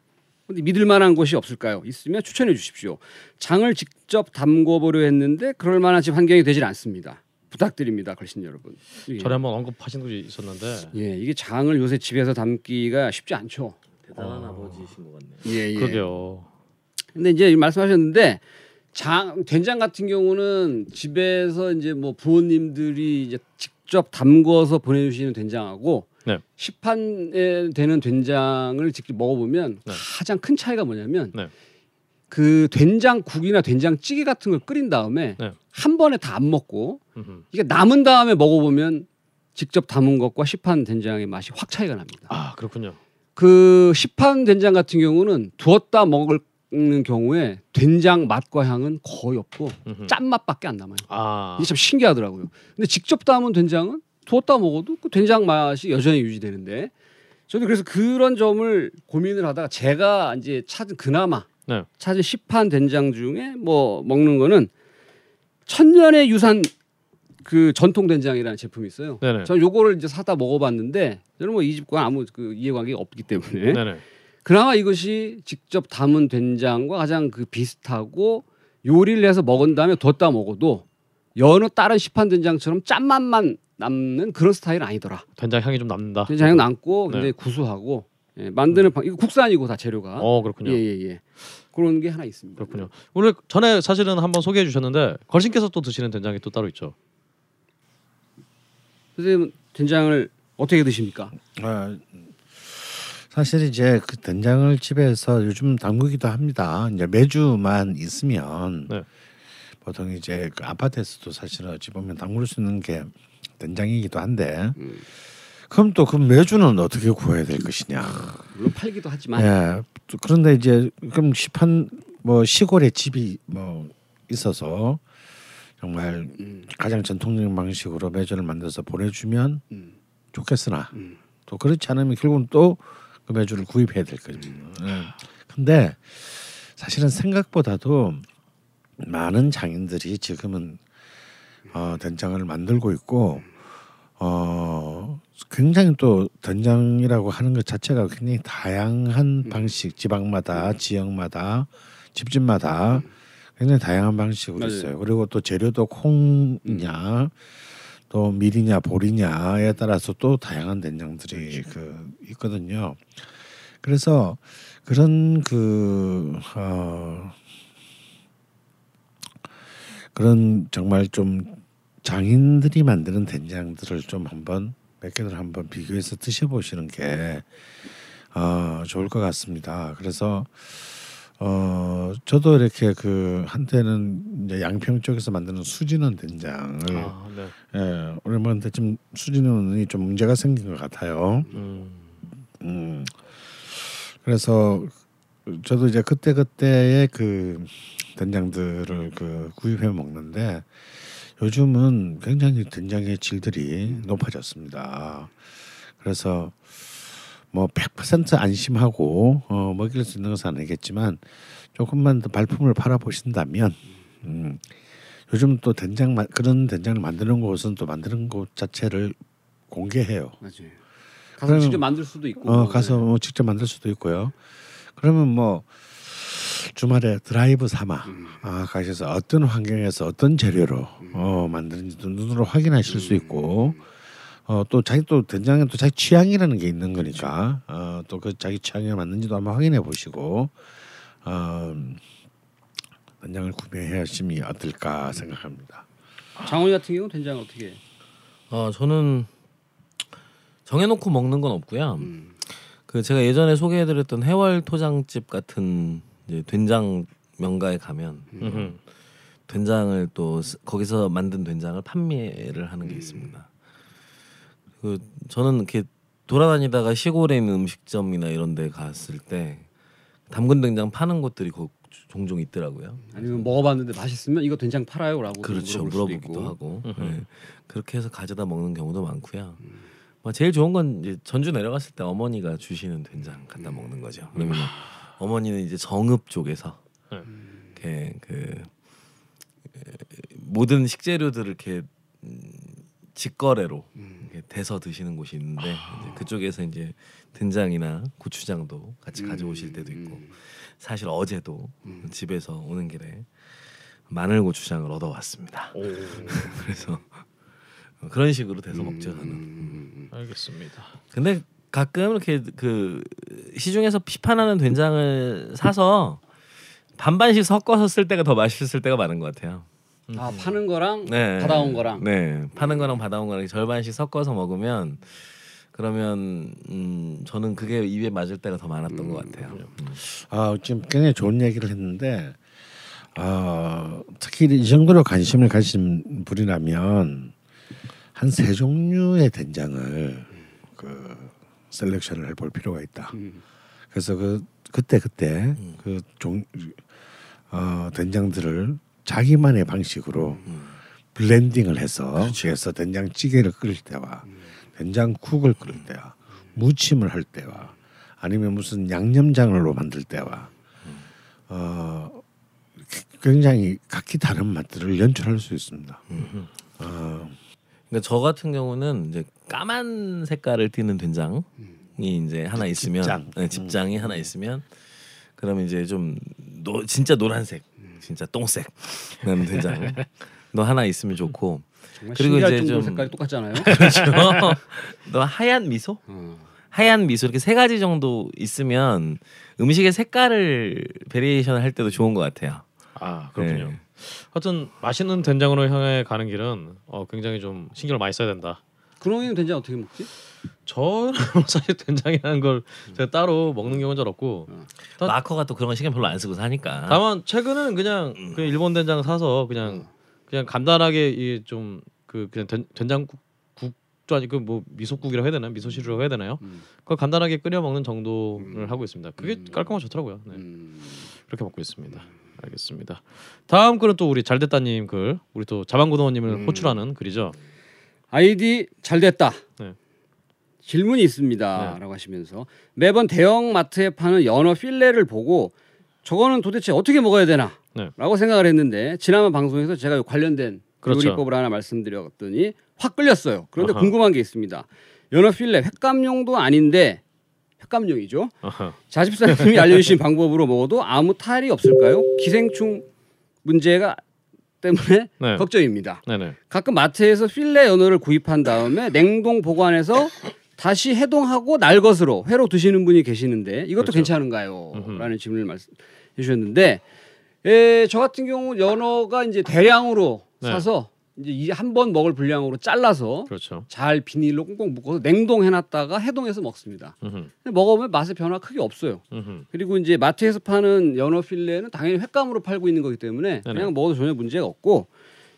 근데 믿을 만한 곳이 없을까요? 있으면 추천해 주십시오. 장을 직접 담궈 보려 했는데 그럴 만한 집 환경이 되질 않습니다. 부탁드립니다, 걸신 여러분. 예. 전에 한번 언급하신 적이 있었는데 예, 이게 장을 요새 집에서 담기가 쉽지 않죠. 대단한 아버지이신 것 같네요. 예, 예. 그러게요. 근데 이제 말씀하셨는데 장 된장 같은 경우는 집에서 이제 뭐 부모님들이 이제 직접 담궈서 보내주시는 된장하고 네. 시판에 되는 된장을 직접 먹어보면 네. 가장 큰 차이가 뭐냐면 네. 그 된장국이나 된장찌개 같은 걸 끓인 다음에 네. 한 번에 다 안 먹고 음흠. 이게 남은 다음에 먹어보면 직접 담은 것과 시판 된장의 맛이 확 차이가 납니다. 아 그렇군요. 그 시판 된장 같은 경우는 두었다 먹는 경우에 된장 맛과 향은 거의 없고 음흠. 짠맛밖에 안 남아요. 아 이게 참 신기하더라고요. 근데 직접 담은 된장은 두었다 먹어도 그 된장 맛이 여전히 유지되는데 저도 그래서 그런 점을 고민을 하다가 제가 이제 찾은 그나마 네. 찾은 시판 된장 중에 뭐 먹는 거는 천년의 유산 그 전통 된장이라는 제품이 있어요. 네네. 저는 요거를 이제 사다 먹어봤는데 저는 뭐 이 집과 아무 그 이해관계가 없기 때문에 네네. 그나마 이것이 직접 담은 된장과 가장 그 비슷하고 요리를 해서 먹은 다음에 뒀다 먹어도 여느 다른 시판 된장처럼 짠맛만 남는 그런 스타일은 아니더라. 된장 향이 좀 남는다. 된장이 남고 네. 굉장히 구수하고 예, 만드는 방 이거 국산이고 다 재료가 어 그렇군요. 예예 예 예, 그런 게 하나 있습니다. 그렇군요. 오늘 전에 사실은 한번 소개해 주셨는데 걸신께서 또 드시는 된장이 또 따로 있죠. 선생님 된장을 어떻게 드십니까? 아, 사실 이제 그 된장을 집에서 요즘 담그기도 합니다. 이제 매주만 있으면 네. 보통 이제 그 아파트에서도 사실은 어찌 보면 담글 수 있는 게 된장이기도 한데 음. 그럼 또 그 매주는 어떻게 구해야 될 것이냐? 물론 팔기도 하지만 예. 또 그런데 이제 그럼 시판 뭐 시골에 집이 뭐 있어서 정말 음. 가장 전통적인 방식으로 매주를 만들어서 보내주면 음. 좋겠으나 음. 또 그렇지 않으면 결국은 또 그 매주를 구입해야 될 거죠. 음. 예. 근데 사실은 생각보다도 많은 장인들이 지금은 어, 된장을 만들고 있고 어, 굉장히 또 된장이라고 하는 것 자체가 굉장히 다양한 음. 방식 지방마다 지역마다 집집마다 굉장히 다양한 방식으로 맞아요. 있어요. 그리고 또 재료도 콩이냐 또 밀이냐 보리냐에 따라서 또 다양한 된장들이 그 있거든요. 그래서 그런 그 어, 그런 정말 좀 장인들이 만드는 된장들을 좀 한번 몇 개를 한번 비교해서 드셔보시는 게 어, 좋을 것 같습니다. 그래서 어 저도 이렇게 그 한때는 이제 양평 쪽에서 만드는 수진원 된장을 아, 네. 예, 오랜만에 좀 수진원이 좀 문제가 생긴 것 같아요. 음. 음. 그래서 저도 이제 그때 그때의 그 된장들을 그 구입해 먹는데 요즘은 굉장히 된장의 질들이 높아졌습니다. 그래서 뭐 100% 안심하고 어, 먹일 수 있는 것은 아니겠지만 조금만 더 발품을 팔아 보신다면 음, 요즘 또 된장 마- 그런 된장을 만드는 곳은 또 만드는 곳 자체를 공개해요. 맞아요. 가서 그러면- 직접 만들 수도 있고. 어 가서 네. 뭐 직접 만들 수도 있고요. 그러면 뭐 주말에 드라이브 삼아 음. 아, 가셔서 어떤 환경에서 어떤 재료로 어, 만드는지도 눈으로 확인하실 수 있고 어, 또 자기 또 된장에 또 자기 취향이라는 게 있는 거니까 어, 또 그 자기 취향에 맞는지도 한번 확인해 보시고 어, 된장을 구매하심이 어떨까 생각합니다. 장원이 같은 경우 는 된장 어떻게? 해? 어 저는 정해놓고 먹는 건 없고요. 음. 그 제가 예전에 소개해드렸던 해월 토장집 같은 이제 된장 명가에 가면 음흠. 된장을 또 스- 거기서 만든 된장을 판매를 하는 게 있습니다. 그 저는 이렇게 돌아다니다가 시골에 있는 음식점이나 이런 데 갔을 때 담근 된장 파는 곳들이 거- 종종 있더라고요. 아니면 먹어봤는데 맛있으면 이거 된장 팔아요라고 그렇죠. 물어보기도. 하고. 네. 그렇게 해서 가져다 먹는 경우도 많고요. 음. 뭐 제일 좋은 건 이제 전주 내려갔을 때 어머니가 주시는 된장 갖다 먹는 거죠. 그러면 어머니는 이제 정읍 쪽에서 네. 이렇게 그 에, 모든 식재료들을 이렇게 음, 직거래로 이렇게 대서 드시는 곳이 있는데 이제 그쪽에서 이제 된장이나 고추장도 같이 가져오실 때도 있고 음. 사실 어제도 집에서 오는 길에 마늘 고추장을 얻어 왔습니다. 오, 그래서 그런 식으로 돼서 먹죠 저는. 음. 알겠습니다. 근데 가끔 이렇게 그 시중에서 피판하는 된장을 사서 반반씩 섞어서 쓸 때가 더 맛있을 때가 많은 것 같아요. 아 파는 거랑 네. 받아온 거랑. 네, 파는 거랑 받아온 거랑 절반씩 섞어서 먹으면 그러면 음 저는 그게 입에 맞을 때가 더 많았던 것 같아요. 음. 아, 지금 굉장히 좋은 얘기를 했는데 아, 특히 이 정도로 관심을 가진 분이라면 한 세 종류의 된장을 그 셀렉션을 해볼 필요가 있다. 음. 그래서 그 그때 그때 그종 어, 된장들을 자기만의 방식으로 블렌딩을 해서 그래서 된장찌개를 끓일 때와 된장국을 끓일 때와 무침을 할 때와 아니면 무슨 양념장으로 만들 때와 어, 굉장히 각기 다른 맛들을 연출할 수 있습니다. 어, 그러니까 저 같은 경우는 이제 까만 색깔을 띠는 된장이 이제 하나 있으면 집장. 네, 집장이 하나 있으면 그러면 이제 좀 노, 진짜 노란색, 진짜 똥색 그런 된장 너 하나 있으면 좋고 그리고 이제 좀- 색깔이 똑같잖아요. 그렇죠. 너 하얀 미소? 어. 하얀 미소 이렇게 세 가지 정도 있으면 음식의 색깔을 variation을 할 때도 좋은 것 같아요. 아 그렇군요. 네. 하여튼 맛있는 된장으로 향해 가는 길은 어, 굉장히 좀 신경을 많이 써야 된다. 그놈이는 된장 어떻게 먹지? 저는 사실 된장이라는 걸 제가 따로 먹는 경우는 잘 없고 다- 마커가 또 그런 거 신경 별로 안 쓰고 사니까. 다만 최근에는 그냥 그 일본 된장 사서 그냥 그냥 간단하게 이좀그 그냥 된, 된장국 국도 아니고 뭐 미소국이라고 해야 되나 미소시루라고 해야 되나요? 음. 그걸 간단하게 끓여 먹는 정도를 음. 하고 있습니다. 그게 음. 깔끔하고 좋더라고요. 네. 음. 그렇게 먹고 있습니다. 알겠습니다. 다음 글은 또 우리 잘됐다님 글, 우리 또 자방고등어님을 음. 호출하는 글이죠. 아이디 잘 됐다. 네. 질문이 있습니다라고 하시면서 매번 대형 마트에 파는 연어 필레를 보고 저거는 도대체 어떻게 먹어야 되나? 네. 라고 생각을 했는데 지난번 방송에서 제가 관련된 그렇죠. 요리법을 하나 말씀드렸더니 확 끌렸어요. 그런데 아하. 궁금한 게 있습니다. 연어 필레 횟감용도 아닌데 횟감용이죠. 아하. 자집사님이 알려주신 방법으로 먹어도 아무 탈이 없을까요? 기생충 문제가 때문에 네. 걱정입니다. 네네. 가끔 마트에서 필레 연어를 구입한 다음에 냉동 보관해서 다시 해동하고 날 것으로 회로 드시는 분이 계시는데 이것도 그렇죠. 괜찮은가요? 음흠. 라는 질문을 말씀해 주셨는데 에, 저 같은 경우 연어가 이제 대량으로 네. 사서 이제 한번 먹을 분량으로 잘라서 그렇죠. 잘 비닐로 꽁꽁 묶어서 냉동해놨다가 해동해서 먹습니다. 먹어보면 맛의 변화 크게 없어요. 음흠. 그리고 이제 마트에서 파는 연어 필레는 당연히 횟감으로 팔고 있는 거기 때문에 네네. 그냥 먹어도 전혀 문제가 없고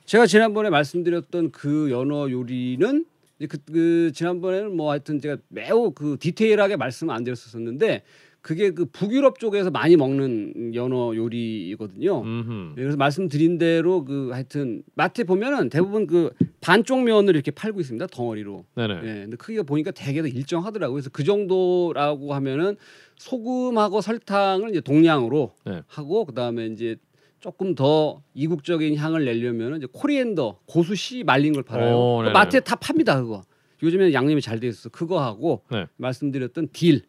제가 지난번에 말씀드렸던 그 연어 요리는 그, 그 지난번에는 뭐 하여튼 제가 매우 그 디테일하게 말씀을 안 드렸었는데 그게 그 북유럽 쪽에서 많이 먹는 연어 요리거든요. 음흠. 그래서 말씀드린 대로 그 하여튼 마트에 보면은 대부분 그 반쪽 면을 이렇게 팔고 있습니다 덩어리로. 네네. 예, 근데 크기가 보니까 되게 일정하더라고요. 그래서 그 정도라고 하면은 소금하고 설탕을 이제 동량으로 네. 하고 그다음에 이제 조금 더 이국적인 향을 내려면은 이제 코리앤더 고수 씨 말린 걸 팔아요. 오, 네네. 마트에 다 팝니다 그거. 요즘에는 양념이 잘 돼 있어. 그거 하고 네. 말씀드렸던 딜.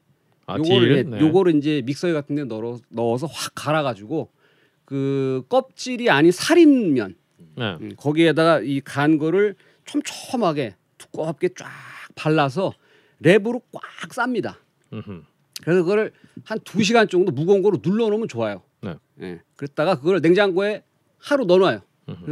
아, 요거를 네. 요거를 이제 믹서기 같은 데 넣어 넣어서 확 갈아 가지고 그 껍질이 아닌 살인면 네. 음, 거기에다가 이 간 거를 촘촘하게 두껍게 쫙 발라서 랩으로 꽉 쌉니다. 음흠. 그래서 그거를 한두 시간 정도 무거운 거로 눌러 놓으면 좋아요. 네. 예. 그랬다가 그걸 냉장고에 하루 넣어놔요.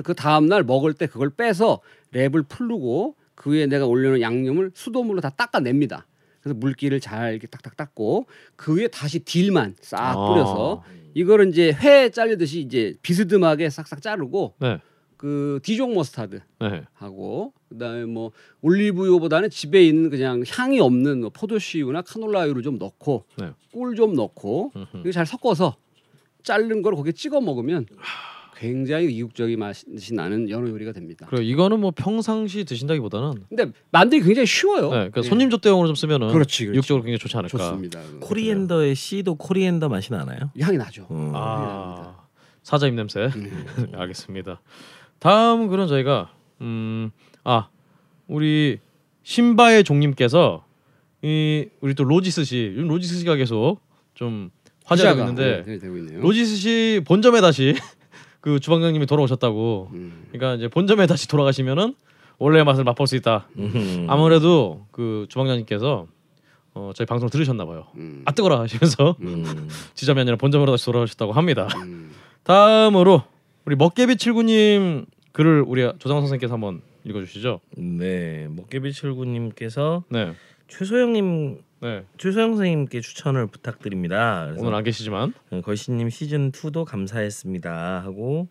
그 다음 날 먹을 때 그걸 빼서 랩을 풀르고 그 위에 내가 올려놓은 양념을 수돗물로 다 닦아냅니다. 그래서 물기를 잘 이렇게 딱딱 닦고 그 위에 다시 dill만 싹 아. 뿌려서 이거를 이제 회 자르듯이 이제 비스듬하게 싹싹 자르고 네. 그 Dijon mustard 네. 하고 그다음에 뭐 올리브유보다는 집에 있는 그냥 향이 없는 뭐 포도씨유나 카놀라유를 좀 넣고 네. 꿀좀 넣고. 이거 잘 섞어서 자른 걸 거기에 찍어 먹으면 굉장히 이국적인 맛이 나는 연어 요리가 됩니다. 그리고 이거는 뭐 평상시 드신다기보다는 근데 만들기 굉장히 쉬워요. 네, 그러니까 예. 손님 접대용으로 좀 쓰면은 그렇지, 그렇지. 육적으로 굉장히 좋지 않을까. 좋습니다. coriander의 씨도 coriander 맛이 나나요? 향이 나죠. 음. 아 사자입 냄새. 음. 알겠습니다. 다음 글은 저희가 음아 우리 신바의 종님께서 이 우리 또 로지스 씨 요즘 로지스 씨가 계속 좀 화제가 되고 있는데 네, 있네요. 로지스 씨 본점에 다시 그 주방장님이 돌아오셨다고. 음. 그러니까 이제 본점에 다시 돌아가시면은 원래의 맛을 맛볼 수 있다. 음흠. 아무래도 그 주방장님께서 어, 저희 방송을 들으셨나 봐요. 음. 아 뜨거라 하시면서 음. 지점이 아니라 본점으로 다시 돌아오셨다고 합니다. 음. 다음으로 우리 먹개비 칠구님 글을 우리 조장 선생님께서 한번 읽어주시죠. 네, 먹개비 칠구님께서 네, 최소영님, 네. 최소영 선생님께 추천을 부탁드립니다. 오늘 안 계시지만 어, 걸신님 시즌 2도 감사했습니다 하고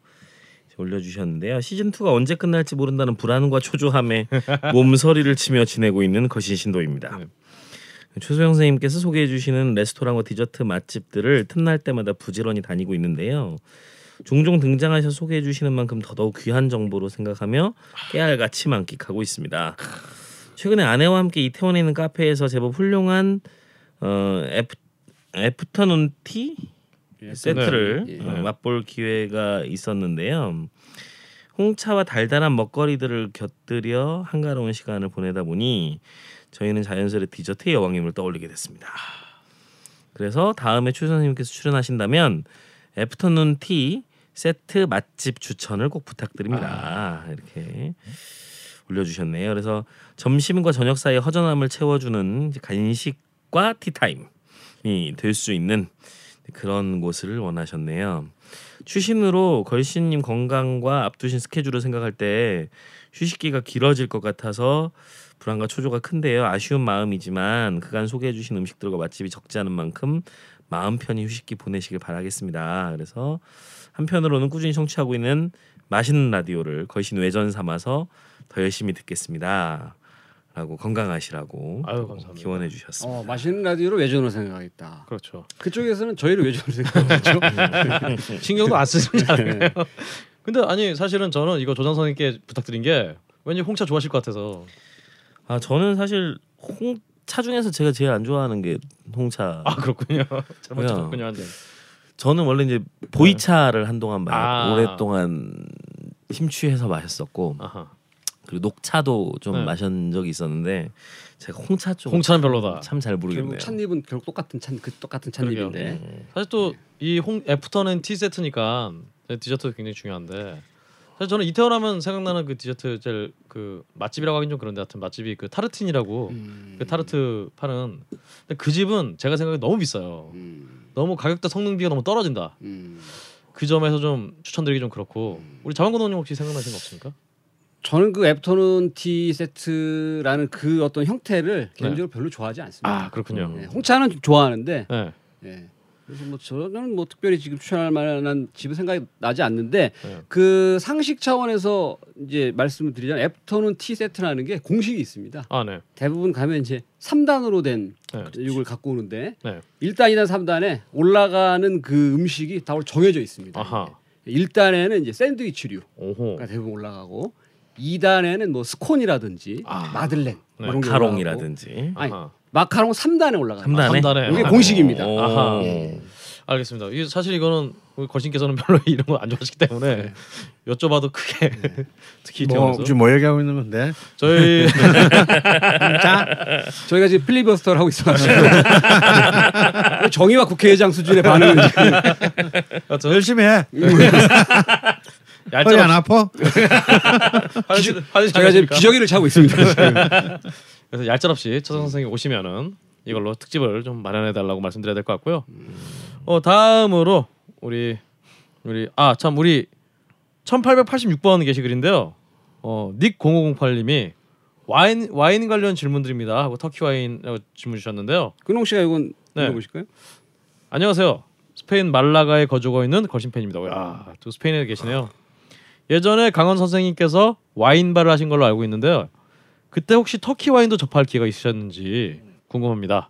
올려주셨는데요. 시즌 2가 언제 끝날지 모른다는 불안과 초조함에 몸서리를 치며 지내고 있는 거신 신도입니다. 네. 최소영 선생님께서 소개해 주시는 레스토랑과 디저트 맛집들을 틈날 때마다 부지런히 다니고 있는데요. 종종 등장하셔 소개해 주시는 만큼 더더욱 귀한 정보로 생각하며 깨알같이 만끽하고 있습니다. 최근에 아내와 함께 이태원에 있는 카페에서 제법 훌륭한 어, after, afternoon tea 세트를 네. 어, 네. 맛볼 기회가 있었는데요. 홍차와 달달한 먹거리들을 곁들여 한가로운 시간을 보내다 보니 저희는 자연스레 디저트의 여왕님을 떠올리게 됐습니다. 그래서 다음에 최 선생님께서 출연하신다면 afternoon tea 세트 맛집 추천을 꼭 부탁드립니다. 이렇게 올려주셨네요. 그래서 점심과 저녁 사이 허전함을 채워주는 간식과 티타임이 될 수 있는 그런 곳을 원하셨네요. 추신으로 걸신님 건강과 앞두신 스케줄을 생각할 때 휴식기가 길어질 것 같아서 불안과 초조가 큰데요. 아쉬운 마음이지만 그간 소개해 주신 음식들과 맛집이 적지 않은 만큼 마음 편히 휴식기 보내시길 바라겠습니다. 그래서 한편으로는 꾸준히 청취하고 있는 맛있는 라디오를 걸신 외전 삼아서 더 열심히 듣겠습니다. 라고 건강하시라고 아유, 감사합니다. 기원해 주셨습니다. 어, 맛있는 라디오로 외전으로 생각하겠다. 그렇죠. 그쪽에서는 저희를 외전으로 생각하죠. 신경도 안 쓰잖아요. 근데 아니 사실은 저는 이거 조장 선생님께 부탁드린 게 왠지 홍차 좋아하실 것 같아서 아 저는 사실 홍차 중에서 제가 제일 안 좋아하는 게 홍차. 아 그렇군요. 잘못. 찾았군요. 한데. 저는 원래 이제 보이차를 한동안 마, 아. 오랫동안 심취해서 마셨었고 아하. 그리고 녹차도 좀 네. 마신 적이 있었는데 제가 홍차 쪽 홍차는 별로다. 참 잘 모르겠네요. 결국 찻잎은 결국 똑같은 찬, 그 똑같은. 찻잎인데. 사실 또 이 홍 afternoon tea 세트니까 디저트도 굉장히 중요한데 사실 저는 이태원 하면 생각나는 그 디저트 제일 그 맛집이라고 하긴 좀 그런데 하여튼 맛집이 그 타르틴이라고 음. 그 타르트 파는 근데 그 집은 제가 생각에 너무 비싸요. 음. 너무 가격대 성능비가 너무 떨어진다. 음. 그 점에서 좀 추천드리기 좀 그렇고 우리 자원근 의원님 혹시 생각나신 거 없습니까? 저는 그 afternoon tea 세트라는 그 어떤 형태를 개인적으로 별로 좋아하지 않습니다. 아 그렇군요. 네, 홍차는 좀 좋아하는데 네. 예. 그래서 뭐 저는 뭐 특별히 지금 추천할 만한 집은 생각이 나지 않는데 네. 그 상식 차원에서 이제 말씀을 드리자면 afternoon tea 세트라는 게 공식이 있습니다. 아 네. 대부분 가면 이제 3단으로 된 네. 이걸 갖고 오는데 네. 1단, 2단, 3단에 올라가는 그 음식이 다 정해져 있습니다. 아하. 1단에는 이제 샌드위치류가 오호. 대부분 올라가고 2단에는 뭐 스콘이라든지 아. 마들렌 네. 마카롱이라든지 아니. 마카롱 3단에 올라갑니다. 삼단에? 삼단에. 이게 아하. 공식입니다. 오. 아하. 예. 알겠습니다. 사실 이거는 우리 걸신께서는 별로 이런 거 안 좋아하시기 때문에 네. 여쭤봐도 크게 특히 뭐 지금 뭐 얘기하고 있는 건데? 저희 저희가 지금 필리버스터를 하고 있어가지고 정의와 국회의장 수준의 반응을 지금 열심히 해. 얄짤 허리 안 아파? 화장실 화장실 제가 지금? 기저귀를 차고 있습니다. 그래서 얄짤 없이 처선 선생님 오시면은 이걸로 특집을 좀 마련해 달라고 말씀드려야 될 것 같고요. 어 다음으로 우리 우리 아 참 우리 1886번 게시글인데요. 어닉 0508님이 와인 와인 관련 질문드립니다 하고 터키 와인이라고 질문 주셨는데요. 근홍 씨가 이건 네. 읽어보실까요? 안녕하세요. 스페인 말라가에 거주하고 있는 걸신 팬입니다. 야, 또 스페인에 계시네요. 예전에 강원 선생님께서 와인 바를 하신 걸로 알고 있는데요. 그때 혹시 터키 와인도 접할 기회가 있으셨는지 궁금합니다.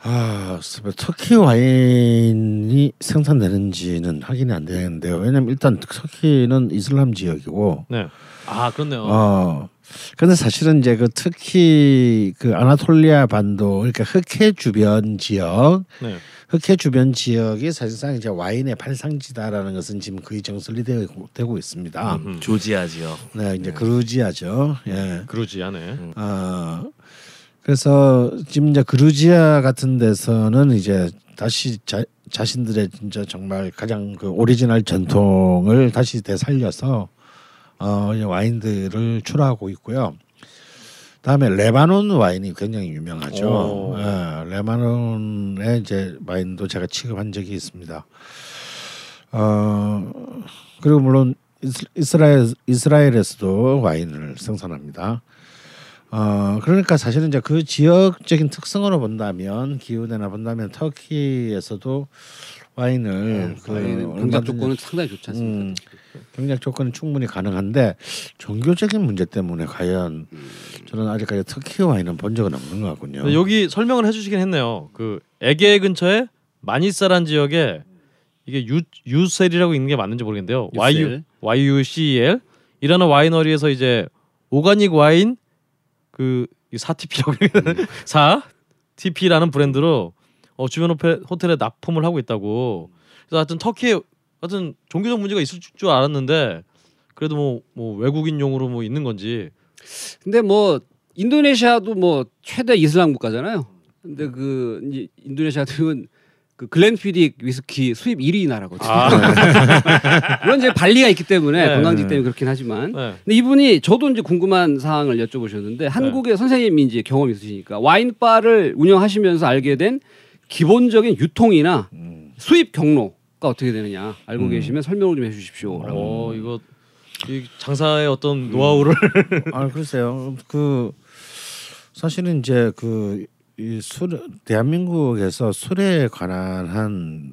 아, 터키 와인이 생산되는지는 확인이 안 되는데요. 왜냐면 일단 터키는 이슬람 지역이고, 네. 아, 그렇네요. 어, 근데 사실은 이제 그 특히 그 아나톨리아 반도, 그러니까 흑해 주변 지역, 네. 흑해 주변 지역이 사실상 이제 와인의 발상지다라는 것은 지금 거의 정설이 되고, 되고 있습니다. 음흠. 조지아 지역. 네, 이제 그루지아죠. 예. 그루지아네. 아 그래서 지금 이제 그루지아 같은 데서는 이제 다시 자, 자신들의 진짜 정말 가장 그 오리지널 전통을 다시 되살려서 어 이제 와인들을 출하하고 있고요. 다음에 레바논 와인이 굉장히 유명하죠. 오. 예, 레바논의 이제 와인도 제가 취급한 적이 있습니다. 어 그리고 물론 이스- 이스라엘 이스라엘에서도 와인을 생산합니다. 어 그러니까 사실은 이제 그 지역적인 특성으로 본다면 기후대나 본다면 터키에서도 와인을 그 와인은 경작 얼마든지- 조건은 상당히 좋지 않습니까? 음, 경작 조건은 충분히 가능한데 종교적인 문제 때문에 과연 저는 아직까지 터키 와인은 본 적은 없는 것 같군요. 근데 여기 설명을 해주시긴 했네요. 그 에게 근처에 마니사란 지역에 이게 유 유셀이라고 있는 게 맞는지 모르겠는데요. 유셀. Y U C E L 이라는 와이너리에서 이제 오가닉 와인 그 사티피라고 사 TP라는 브랜드로 어, 주변 호텔, 호텔에 납품을 하고 있다고. 그래서 하여튼 터키에 하여튼 종교적 문제가 있을 줄 알았는데 그래도 뭐, 뭐 외국인용으로 뭐 있는 건지 근데 뭐 인도네시아도 뭐 최대 이슬람 국가잖아요. 근데 그 이제 인도네시아는 그 글렌피딕 위스키 수입 1위 나라거든요. 아, 물론 이제 발리가 있기 때문에 네. 관광지 때문에 그렇긴 하지만 네. 근데 이분이 저도 이제 궁금한 사항을 여쭤보셨는데 한국의 선생님이 이제 경험이 있으시니까 와인 바를 운영하시면서 알게 된 기본적인 유통이나 음. 수입 경로가 어떻게 되느냐 알고 계시면 설명을 좀 해주십시오. 어 이거 이 장사의 어떤 노하우를 아 글쎄요. 그 사실은 이제 그 이 술 대한민국에서 술에 관한 한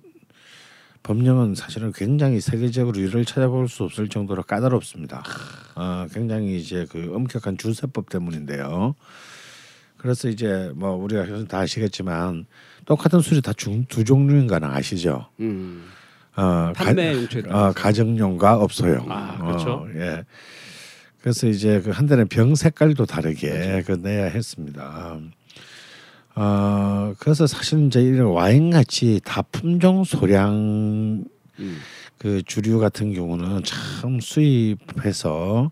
법령은 사실은 굉장히 세계적으로 이를 찾아볼 수 없을 정도로 까다롭습니다. 어, 굉장히 이제 그 엄격한 주세법 때문인데요. 그래서 이제 뭐 우리가 다 아시겠지만 똑같은 술이 다 두 종류인 거는 아시죠? 음. 어, 판매 용처에 가, 어, 가정용과 업소용. 아, 그렇죠. 어, 예. 그래서 이제 그 한 대는 병 색깔도 다르게 그 내야 했습니다. 어 그래서 사실 이제 이런 와인 같이 다 품종 소량 음. 그 주류 같은 경우는 참 수입해서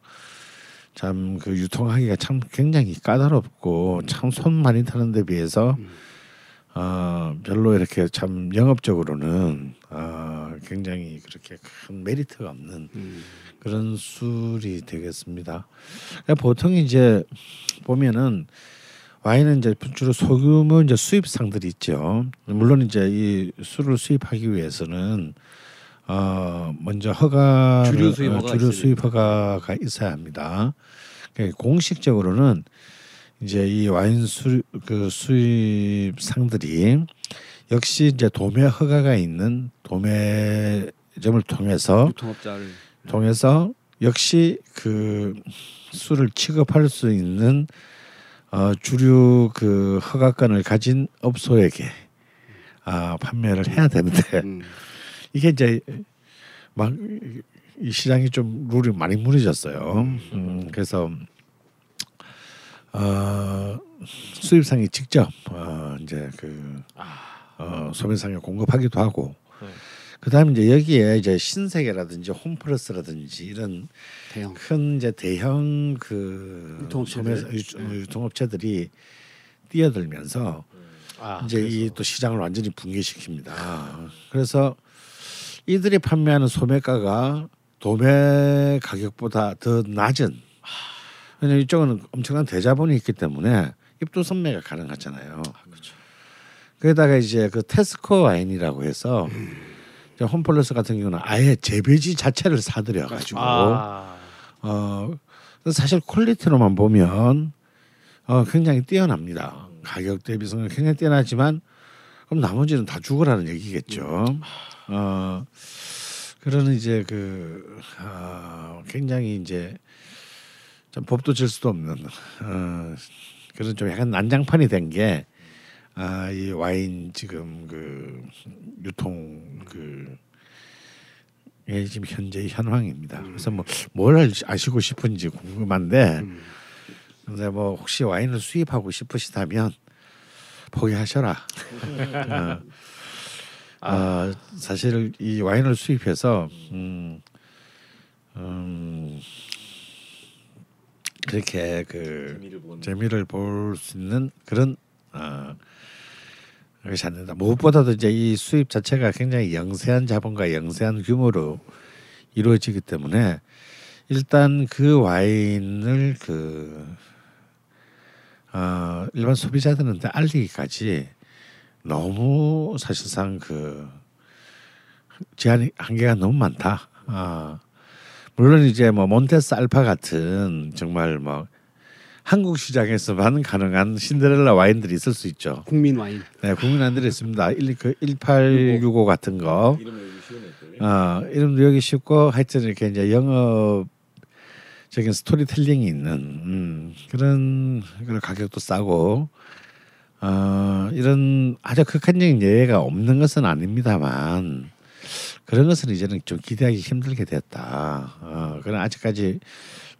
참 그 유통하기가 참 굉장히 까다롭고 참손 많이 타는 데 비해서 어 별로 이렇게 참 영업적으로는 어 굉장히 그렇게 큰 메리트가 없는 음. 그런 술이 되겠습니다. 그러니까 보통 이제 보면은 와인은 이제 주로 소규모 이제 수입상들이 있죠. 물론 이제 이 술을 수입하기 위해서는 어 먼저 허가 주류 수입 허가가 주류 있어야 수입 허가가 있어야 합니다. 그러니까 공식적으로는 이제 이 와인 수그 수입 상들이 역시 이제 도매 허가가 있는 도매점을 통해서 유통업자를 통해서 역시 그 술을 취급할 수 있는 어, 주류 그 허가권을 가진 업소에게 아, 판매를 해야 되는데 음. 이게 이제 막 이 시장이 좀 룰이 많이 무너졌어요. 음, 그래서 어, 수입상이 직접 어, 이제 그 어, 소비상에 공급하기도 하고 네. 그다음에 이제 여기에 이제 신세계라든지 홈플러스라든지 이런 대형 큰 이제 대형 그 유통업체들. 소매- 유- 유통업체들이 뛰어들면서 아, 이제 이 또 시장을 완전히 붕괴시킵니다. 그래서 이들이 판매하는 소매가가 도매 가격보다 더 낮은 왜냐면 이쪽은 엄청난 대자본이 있기 때문에 입도 선매가 가능하잖아요. 그에다가 이제 그 테스코 와인이라고 해서 이제 홈플러스 같은 경우는 아예 재배지 자체를 사들여 가지고 아, 어 사실 퀄리티로만 보면 어 굉장히 뛰어납니다. 가격 대비성은 굉장히 뛰어나지만 그럼 나머지는 다 죽으라는 얘기겠죠. 어 그러는 이제 그 어, 굉장히 이제 좀 법도 질 수도 없는 어 그런 좀 약간 난장판이 된 게 아, 이 와인 지금 그 유통 그 예, 지금 현재 현황입니다. 그래서 뭐 뭘 아시고 싶은지 궁금한데 음. 근데 뭐 혹시 와인을 수입하고 싶으시다면 포기하셔라. 어, 어, 사실 이 와인을 수입해서 음, 음, 그렇게 그 재미를 볼 수 있는 그런 어, 것이 안 된다. 무엇보다도 이제 이 수입 자체가 굉장히 영세한 자본과 영세한 규모로 이루어지기 때문에 일단 그 와인을 그 어, 일반 소비자들한테 알리기까지 너무 사실상 그 제한 한계가 너무 많다. 아 물론 이제 뭐 몬테스 알파 같은 정말 뭐 한국 시장에서만 가능한 신데렐라 와인들이 있을 수 있죠. 국민 와인 네, 국민 와인들이 있습니다. 1, 그 1865 같은 거. 어, 이름도 여기 쉽고 하여튼 이렇게 이제 영업적인 스토리텔링이 있는 음, 그런 그런 가격도 싸고 어, 이런 아주 극한적인 예외가 없는 것은 아닙니다만 그런 것은 이제는 좀 기대하기 힘들게 됐다. 어, 그런 아직까지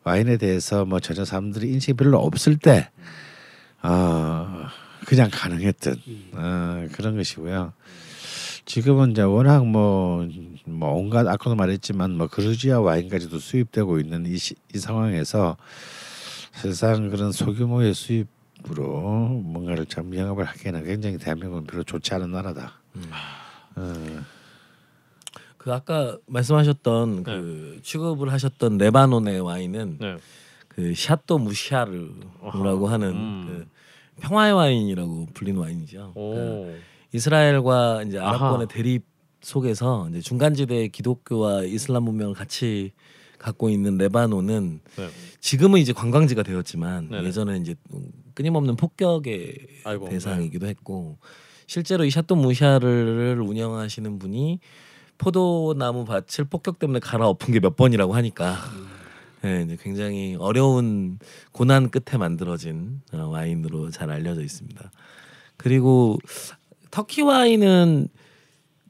와인에 대해서 뭐 전혀 사람들이 인식이 별로 없을 때 어, 그냥 가능했던 어, 그런 것이고요. 지금은 이제 워낙 뭐, 뭐 온갖 아까도 말했지만 뭐 그루지아 와인까지도 수입되고 있는 이, 시, 이 상황에서 사실상 그런 소규모의 수입 으로 뭔가를 참 영업을 하기에는 굉장히 대한민국은 별로 좋지 않은 나라다. 어, 그 아까 말씀하셨던 그 취급을 하셨던 레바논의 와인은 네. 그 샤또 무샤르라고 하는 음. 그 평화의 와인이라고 불리는 와인이죠. 그 오, 이스라엘과 이제 아랍권의 아하. 대립 속에서 이제 중간지대 기독교와 이슬람 문명을 같이 갖고 있는 레바논은 네. 지금은 이제 관광지가 되었지만 네네. 예전에 이제 끊임없는 폭격의 아이고, 대상이기도 했고 실제로 이 샤또 무샤르를 운영하시는 분이 포도나무 밭을 폭격 때문에 갈아엎은 게 몇 번이라고 하니까 예, 이제 굉장히 어려운 고난 끝에 만들어진 어, 와인으로 잘 알려져 있습니다. 그리고 터키 와인은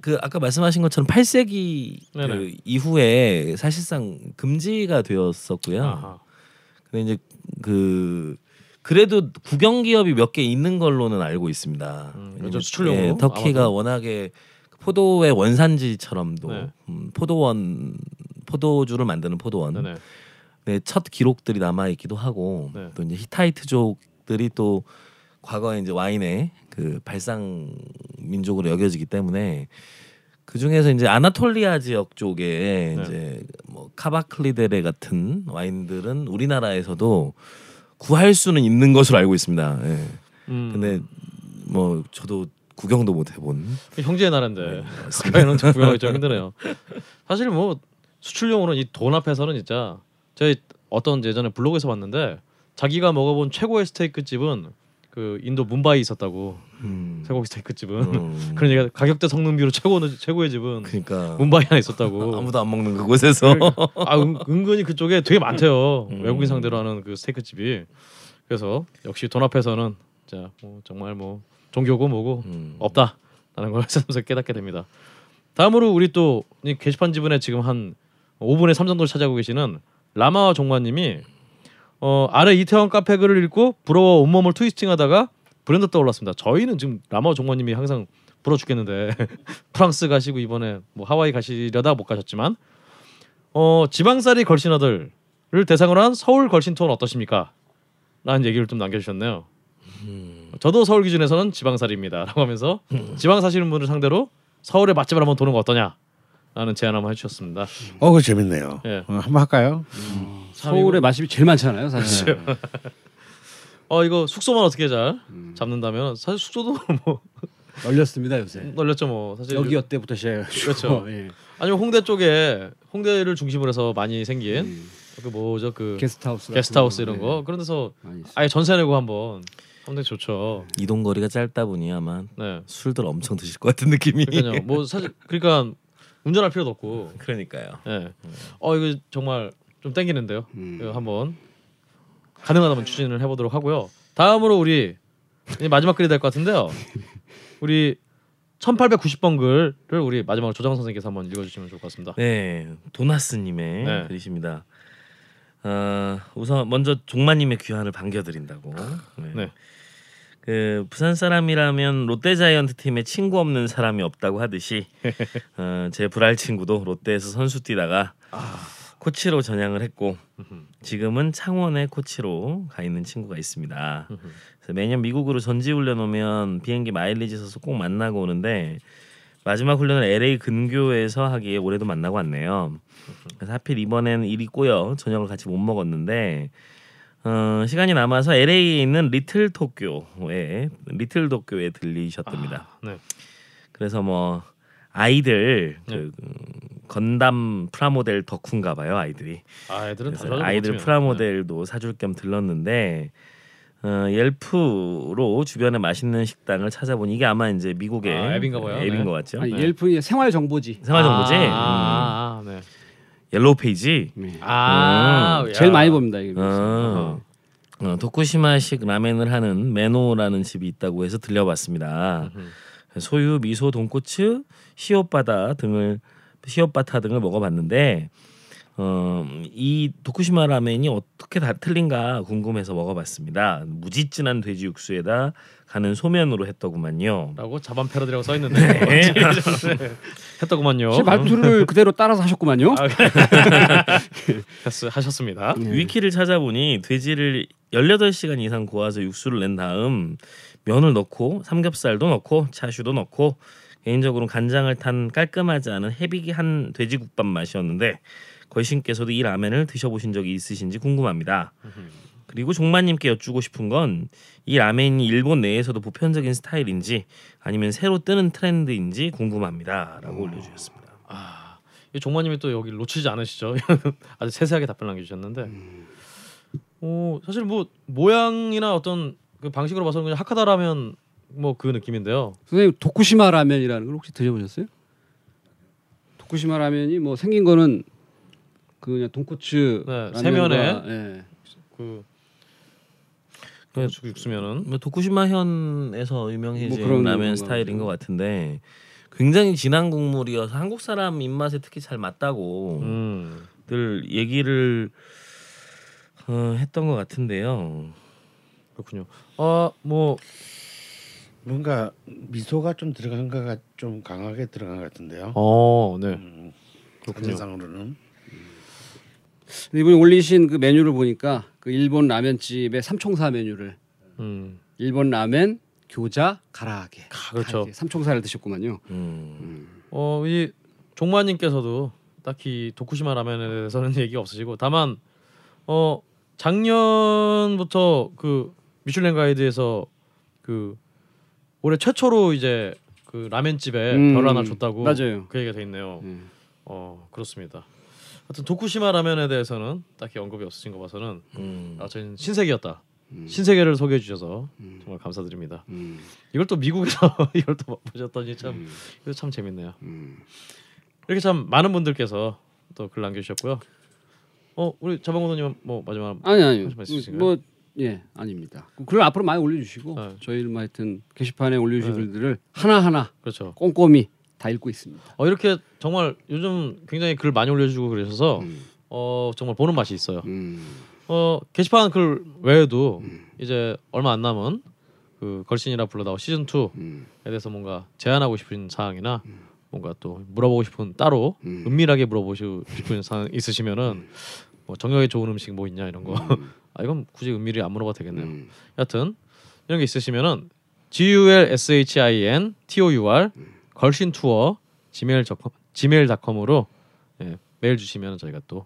그 아까 말씀하신 것처럼 8세기 그. 이후에 사실상 금지가 되었었고요. 아하. 근데 이제 그 그래도 국영 기업이 몇 개 있는 걸로는 알고 있습니다. 음, 왜냐면 요즘 수출용으로 예, 터키가 아마도. 워낙에 포도의 원산지처럼도 네. 음, 포도원 포도주를 만드는 포도원 네네. 네, 첫 기록들이 남아 있기도 하고 네. 또 이제 히타이트족들이 또 과거에 이제 와인의 그 발상 민족으로 여겨지기 때문에 그 중에서 이제 아나톨리아 지역 쪽에 네. 이제 뭐 카바클리데레 같은 와인들은 우리나라에서도 구할 수는 있는 것으로 알고 있습니다. 예. 음. 근데 뭐 저도 구경도 못 해본 형제의 나라인데 네, 가까이는 좀 구경하기 좀 힘드네요. 사실 뭐 수출용으로는 이 돈 앞에서는 진짜 저희 어떤 예전에 블로그에서 봤는데 자기가 먹어본 최고의 스테이크 집은 그 인도 문바이 있었다고 음. 쇠고기 스테이크 집은 음. 그런 얘기가 가격대 성능 비로 최고는 최고의 집은 그러니까 문바이 하나 있었다고. 아무도 안 먹는 그곳에서 아 은, 은근히 그쪽에 되게 많대요. 음. 외국인 상대로 하는 그 스테이크 집이. 그래서 역시 돈 앞에서는 자 뭐 정말 뭐 종교고 뭐고 음. 없다라는 걸 새삼스레 깨닫게 됩니다. 다음으로 우리 또이 게시판 지분에 지금 한 5분의 3 정도를 차지하고 계시는 라마와 종마님이 어, 아래 이태원 카페 글을 읽고 부러워 온몸을 트위스팅하다가 브랜드 떠올랐습니다. 저희는 지금 라마와 종마님이 항상 부러 죽겠는데 프랑스 가시고 이번에 뭐 하와이 가시려다 못 가셨지만 어, 지방살이 걸신 아들을 대상으로 한 서울 걸신 투어는 어떠십니까? 라는 얘기를 좀 남겨주셨네요. 저도 서울 기준에서는 지방살이입니다라고 하면서 지방 사시는 분을 상대로 서울의 맛집을 한번 도는 거 어떠냐? 라는 제안 한번 해주셨습니다. 어, 그 재밌네요. 예. 어, 한번 할까요? 서울의 맛집이 제일 많잖아요, 사실. 어 이거 숙소만 어떻게 잘 음. 잡는다면 사실 숙소도 뭐 널렸습니다 요새. 널렸죠 뭐 사실 여기 어때부터 시작해가지고. 그렇죠. 예. 아니면 홍대 쪽에 홍대를 중심으로 해서 많이 생긴 음. 그 뭐죠 그 게스트하우스. 게스트하우스 거. 이런 예. 거 그런 데서. 아예 전세 내고 한번 홍대 좋죠. 이동 거리가 짧다 보니 아마 네. 술들 엄청 드실 것 같은 느낌이. 그러니까요. 뭐 사실 그러니까 운전할 필요도 없고. 그러니까요. 예. 어 이거 정말 좀 땡기는데요. 음. 이거 한번 가능하다면 추진을 해보도록 하고요. 다음으로 우리 마지막 글이 될 것 같은데요. 우리 1890번 글을 우리 마지막으로 조장 선생님께서 한번 읽어주시면 좋을 것 같습니다. 네, 도나스님의 네. 글이십니다. 어, 우선 먼저 종마님의 귀환을 반겨드린다고. 네. 네. 그 부산 사람이라면 롯데 자이언트 팀에 친구 없는 사람이 없다고 하듯이 어, 제 불알 친구도 롯데에서 선수 뛰다가 코치로 전향을 했고 지금은 창원의 코치로 가 있는 친구가 있습니다. 그래서 매년 미국으로 전지 훈련 오면 비행기 마일리지 써서 꼭 만나고 오는데 마지막 훈련을 LA 근교에서 하기에 올해도 만나고 왔네요. 그래서 하필 이번에는 일이 꼬여 저녁을 같이 못 먹었는데 어, 시간이 남아서 LA에 있는 리틀 도쿄에 리틀 도쿄에 들리셨답니다. 아, 네. 그래서 뭐 아이들 네. 그 음, 건담 프라모델 덕후인가 봐요 아이들이. 아 애들은 다 아이들. 프라모델도 사줄 겸 들렀는데 어, Yelp로 주변에 맛있는 식당을 찾아보니 이게 아마 이제 미국의 아, 앱인가 봐요. 앱인 네. 것 같죠. 아니, 네. Yelp의 생활 정보지. 생활 정보지. 아, 음. 아, 아, 네. Yellow Page. 네. 아, 야. 제일 많이 봅니다 이게. 어, 어, 도쿠시마식 라멘을 하는 메노라는 집이 있다고 해서 들려봤습니다. 음. 소유, 미소, 돈코츠, 시오바다 등을 시오바타 등을 먹어봤는데 어, 이 도쿠시마 라멘이 어떻게 다 틀린가 궁금해서 먹어봤습니다. 무지진한 돼지 육수에다 가는 소면으로 했더구만요. 라고 자반 패러디라고 써 있는데 네. 했더구만요. 제 말투를 그대로 따라서 하셨구만요. 아, 했, 하셨습니다. 네. 위키를 찾아보니 돼지를 18시간 이상 고아서 육수를 낸 다음 면을 넣고 삼겹살도 넣고 차슈도 넣고 개인적으로 간장을 탄 깔끔하지 않은 헤비한 돼지국밥 맛이었는데 걸신께서도 이 라멘을 드셔보신 적이 있으신지 궁금합니다. 그리고 종마님께 여쭈고 싶은 건 이 라멘이 일본 내에서도 보편적인 스타일인지 아니면 새로 뜨는 트렌드인지 궁금합니다라고 올려주셨습니다. 아, 이 종마님이 또 여기 놓치지 않으시죠? 아주 세세하게 답변 남겨주셨는데, 어, 사실 뭐 모양이나 어떤 그 방식으로 봐서는 그냥 하카다라면 뭐 그 느낌인데요. 선생님 도쿠시마 라면이라는 걸 혹시 드셔보셨어요? 도쿠시마 라면이 뭐 생긴 거는 그 그냥 돈코츠 네, 세면에 예. 그 그- 고추 육수면은 뭐 도쿠시마 현에서 유명해진 뭐 라면 스타일인. 것 같은데 굉장히 진한 국물이어서 한국 사람 입맛에 특히 잘 맞다고 음. 늘 얘기를 어, 했던 것 같은데요. 그렇군요. 아뭐 뭔가 미소가 좀 들어간 거가 좀 강하게 들어간 것 같은데요. 어, 네. 음, 사진상으로는 근데 이번에 올리신 그 메뉴를 보니까 그 일본 라면집의 삼총사 메뉴를 음. 일본 라멘, 교자, 가라아게. 아, 그렇죠. 이렇게 삼총사를 드셨구만요. 음. 어, 이 종마님께서도 딱히 도쿠시마 라면에 대해서는 얘기 없으시고 다만 어 작년부터 그 미슐랭 가이드에서 그 올해 최초로 이제 그 라면집에 음, 별 하나 줬다고 맞아요. 그 얘기가 돼 있네요. 음. 어 그렇습니다. 하여튼 도쿠시마 라면에 대해서는 딱히 언급이 없으신 거 봐서는 음. 아 저희는 신세계였다. 음. 신세계를 소개해 주셔서 음. 정말 감사드립니다. 음. 이걸 또 미국에서 이걸 또 보셨더니 참 음. 이거 참 재밌네요. 음. 이렇게 참 많은 분들께서 또 글 남겨주셨고요. 어 우리 자방고도님 뭐 마지막 아니 아니요. 뭐 예, 아닙니다. 글을 앞으로 많이 올려 주시고 네. 저희는 뭐 하여튼 게시판에 올려 주신 네. 글들을 하나 하나 그렇죠. 꼼꼼히 다 읽고 있습니다. 어 이렇게 정말 요즘 굉장히 글 많이 올려주고 그러셔서 음. 어 정말 보는 맛이 있어요. 음. 어 게시판 글 외에도 음. 이제 얼마 안 남은 그 걸신이라 불러다오 시즌 2에 음. 대해서 뭔가 제안하고 싶은 사항이나 뭔가 또 물어보고 싶은 따로 음. 은밀하게 물어보시고 싶은 사항 있으시면은 뭐 정력에 좋은 음식 뭐 있냐 이런 거. 아 이건 굳이 은밀히 안 물어봐도 되겠네요. 음. 여튼 이런 게 있으시면은 G U L S H I N T O U R 걸신 투어 지메일.com 지메일.com으로 예, 메일 주시면 저희가 또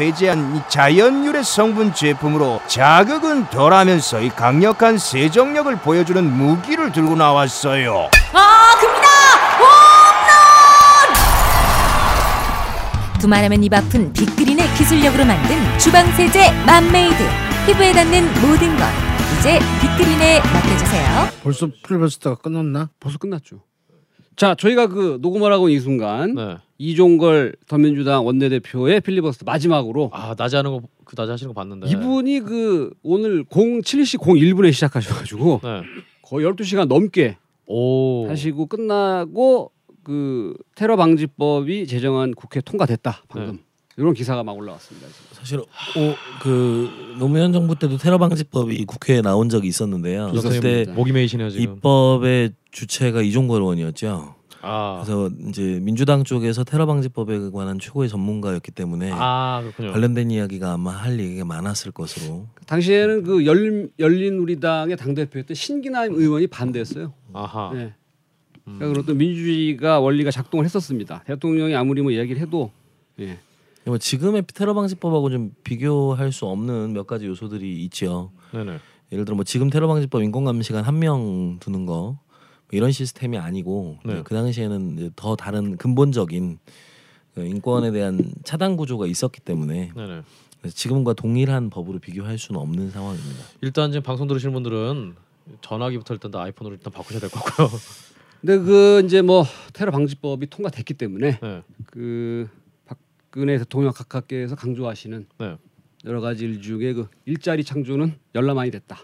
배제한 이 자연 유래 성분 제품으로 자극은 덜하면서 이 강력한 세정력을 보여주는 무기를 들고 나왔어요. 아 큽니다. 홈런. 두말하면 입 아픈 빅그린의 기술력으로 만든 주방 세제 맘메이드 피부에 닿는 모든 것 이제 빅그린에 맡겨주세요. 벌써 필리버스터가 끝났나? 벌써 끝났죠. 자, 저희가 그 녹음을 하고 이 순간 네. 이종걸 더민주당 원내대표의 필리버스터 마지막으로 아 낮에 하는 거 그 낮에 하시는 거 봤는데. 이분이 그 오늘 07시 01분에 시작하셔가지고 네. 거의 12시간 넘게 오. 하시고 끝나고 그 테러 방지법이 제정한 국회 통과됐다 방금 이런 기사가 막 올라왔습니다. 지금. 사실 오, 그 노무현 정부 때도 테러 방지법이 국회에 나온 적이 있었는데요. 그때. 목이 메이시네요 지금. 입법의 주체가 이종걸 의원이었죠. 아. 그래서 이제 민주당 쪽에서 테러 방지법에 관한 최고의 전문가였기 때문에 아 그렇군요. 관련된 이야기가 아마 할 얘기가 많았을 것으로. 당시에는 그 열린, 열린 우리당의 당 대표였던 신기남 의원이 반대했어요. 아하. 네. 그러니까 그런 또 민주주의가 원리가 작동을 했었습니다. 대통령이 아무리 뭐 이야기를 해도 예. 뭐 지금의 테러 방지법하고 좀 비교할 수 없는 몇 가지 요소들이 있죠. 네네. 예를 들어 뭐 지금 테러 방지법 인권 감시관 한명 두는 거 뭐 이런 시스템이 아니고 네. 그 당시에는 더 다른 근본적인 그 인권에 대한 차단 구조가 있었기 때문에 네네. 지금과 동일한 법으로 비교할 수는 없는 상황입니다. 일단 지금 방송 들으시는 분들은 전화기부터 일단 다 아이폰으로 일단 바꾸셔야 될 거고요. 근데 그 이제 뭐 테러 방지법이 통과됐기 때문에 네. 그 박근혜 대통령 각하께서 강조하시는 네. 여러 가지 일 중에 그 일자리 창조는 열라만이 됐다.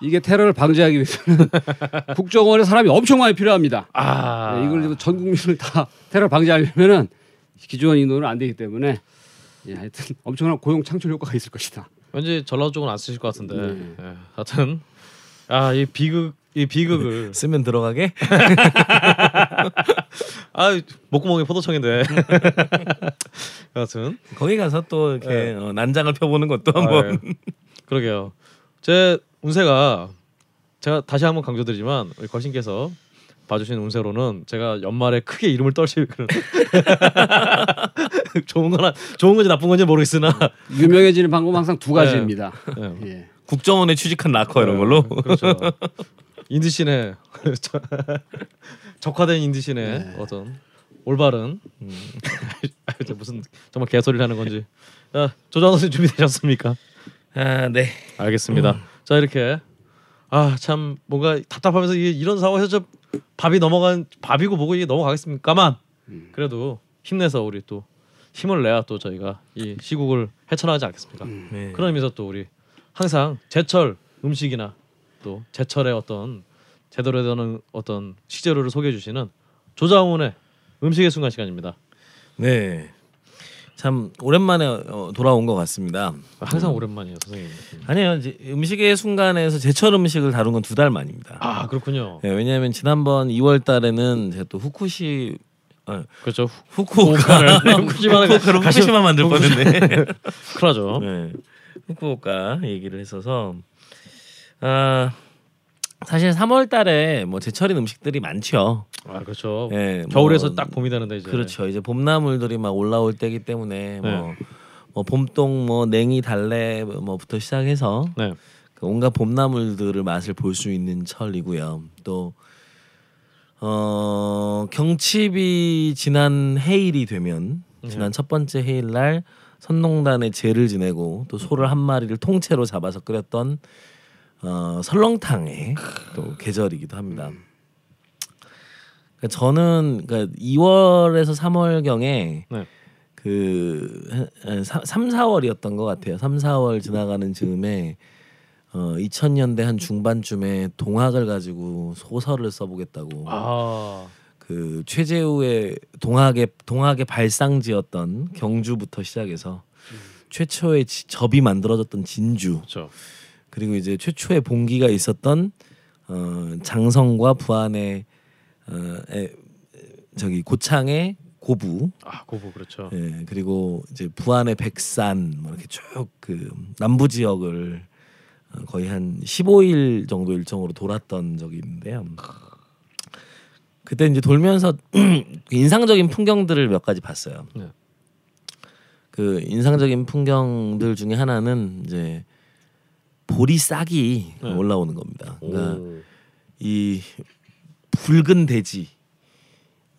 이게 테러를 방지하기 위해서는 국정원에 사람이 엄청 많이 필요합니다. 아. 네, 이걸 전 국민을 다 테러 방지하려면은 기존 인원은 안 되기 때문에 예, 하여튼 엄청난 고용 창출 효과가 있을 것이다. 왠지 전라도 쪽은 안 쓰실 것 같은데. 네. 예. 하여튼 아이 비극 이 비극을 쓰면 들어가게? 아 목구멍에 포도청인데. 여하튼 거기 가서 또 이렇게 네. 어, 난장을 펴보는 것도 아, 한번 예. 그러게요. 제 운세가 제가 다시 한번 강조드리지만 우리 걸신께서 봐주신 운세로는 제가 연말에 크게 이름을 떨칠 그런 좋은 거나 좋은 건지 나쁜 건지 모르겠으나 유명해지는 방법은 항상 두 가지입니다. 네. 예. 국정원에 취직한 락커 이런 걸로. 그렇죠. 인디신의 적화된 인디신의 네. 어떤 올바른 음. 무슨 정말 개소리를 하는 건지. 자, 조장 선생 준비되셨습니까? 아, 네. 알겠습니다. 자 이렇게 아 참 뭔가 답답하면서 이게 이런 상황에서 저 밥이 넘어간 밥이고 뭐고 이게 넘어가겠습니까만 그래도 힘내서 우리 또 힘을 내야 또 저희가 이 시국을 헤쳐나가지 않겠습니까? 네. 그런 의미에서 또 우리 항상 제철 음식이나 또 제철의 어떤 제대로 되는 어떤 식재료를 소개해 주시는 조장훈의 음식의 순간 시간입니다. 네. 참 오랜만에 어, 돌아온 것 같습니다. 항상 오랜만이에요, 선생님. 아니에요. 이제 음식의 순간에서 제철 음식을 다룬 건 두 달 만입니다. 아 그렇군요. 네, 왜냐하면 지난번 2월 달에는 제가 또 후쿠시 어, 그렇죠. 후쿠오카를 후쿠시마를 후쿠시마 만들 뻔했네. 큰일나죠. 네. 후쿠오카 얘기를 했어서 아 사실 3월 달에 뭐 제철인 음식들이 많죠. 아 그렇죠. 예, 겨울에서 뭐, 딱 봄이 되는데 이제 그렇죠. 이제 봄나물들이 막 올라올 때이기 때문에 뭐, 네. 뭐 봄동 뭐 냉이 달래 뭐부터 시작해서 네. 그 온갖 봄나물들을 맛을 볼 수 있는 철이고요. 또 어, 경칩이 지난 해일이 되면 지난 첫 번째 해일 날 선농단에 제를 지내고 또 소를 한 마리를 통째로 잡아서 끓였던 어, 설렁탕의 또 계절이기도 합니다. 그러니까 저는 그러니까 2월에서 3월 경에 네. 그 3, 4월이었던 것 같아요. 3, 4월 지나가는 즈음에 어 2000년대 한 중반쯤에 동학을 가지고 소설을 써보겠다고 아 그 최재우의 동학의 동학의 발상지였던 경주부터 시작해서 최초의 지- 접이 만들어졌던 진주 그렇죠. 그리고 이제 최초의 봉기가 있었던 어 장성과 부안의 어 에, 저기 고창의 고부 아 고부 그렇죠. 예, 그리고 이제 부안의 백산 뭐 이렇게 쭉 그 남부 지역을 어, 거의 한 15일 정도 일정으로 돌았던 적이 있는데요. 그때 이제 돌면서 인상적인 풍경들을 몇 가지 봤어요. 네. 그 인상적인 풍경들 중에 하나는 이제 보리싹이 네. 올라오는 겁니다. 그러니까 오. 이 붉은 대지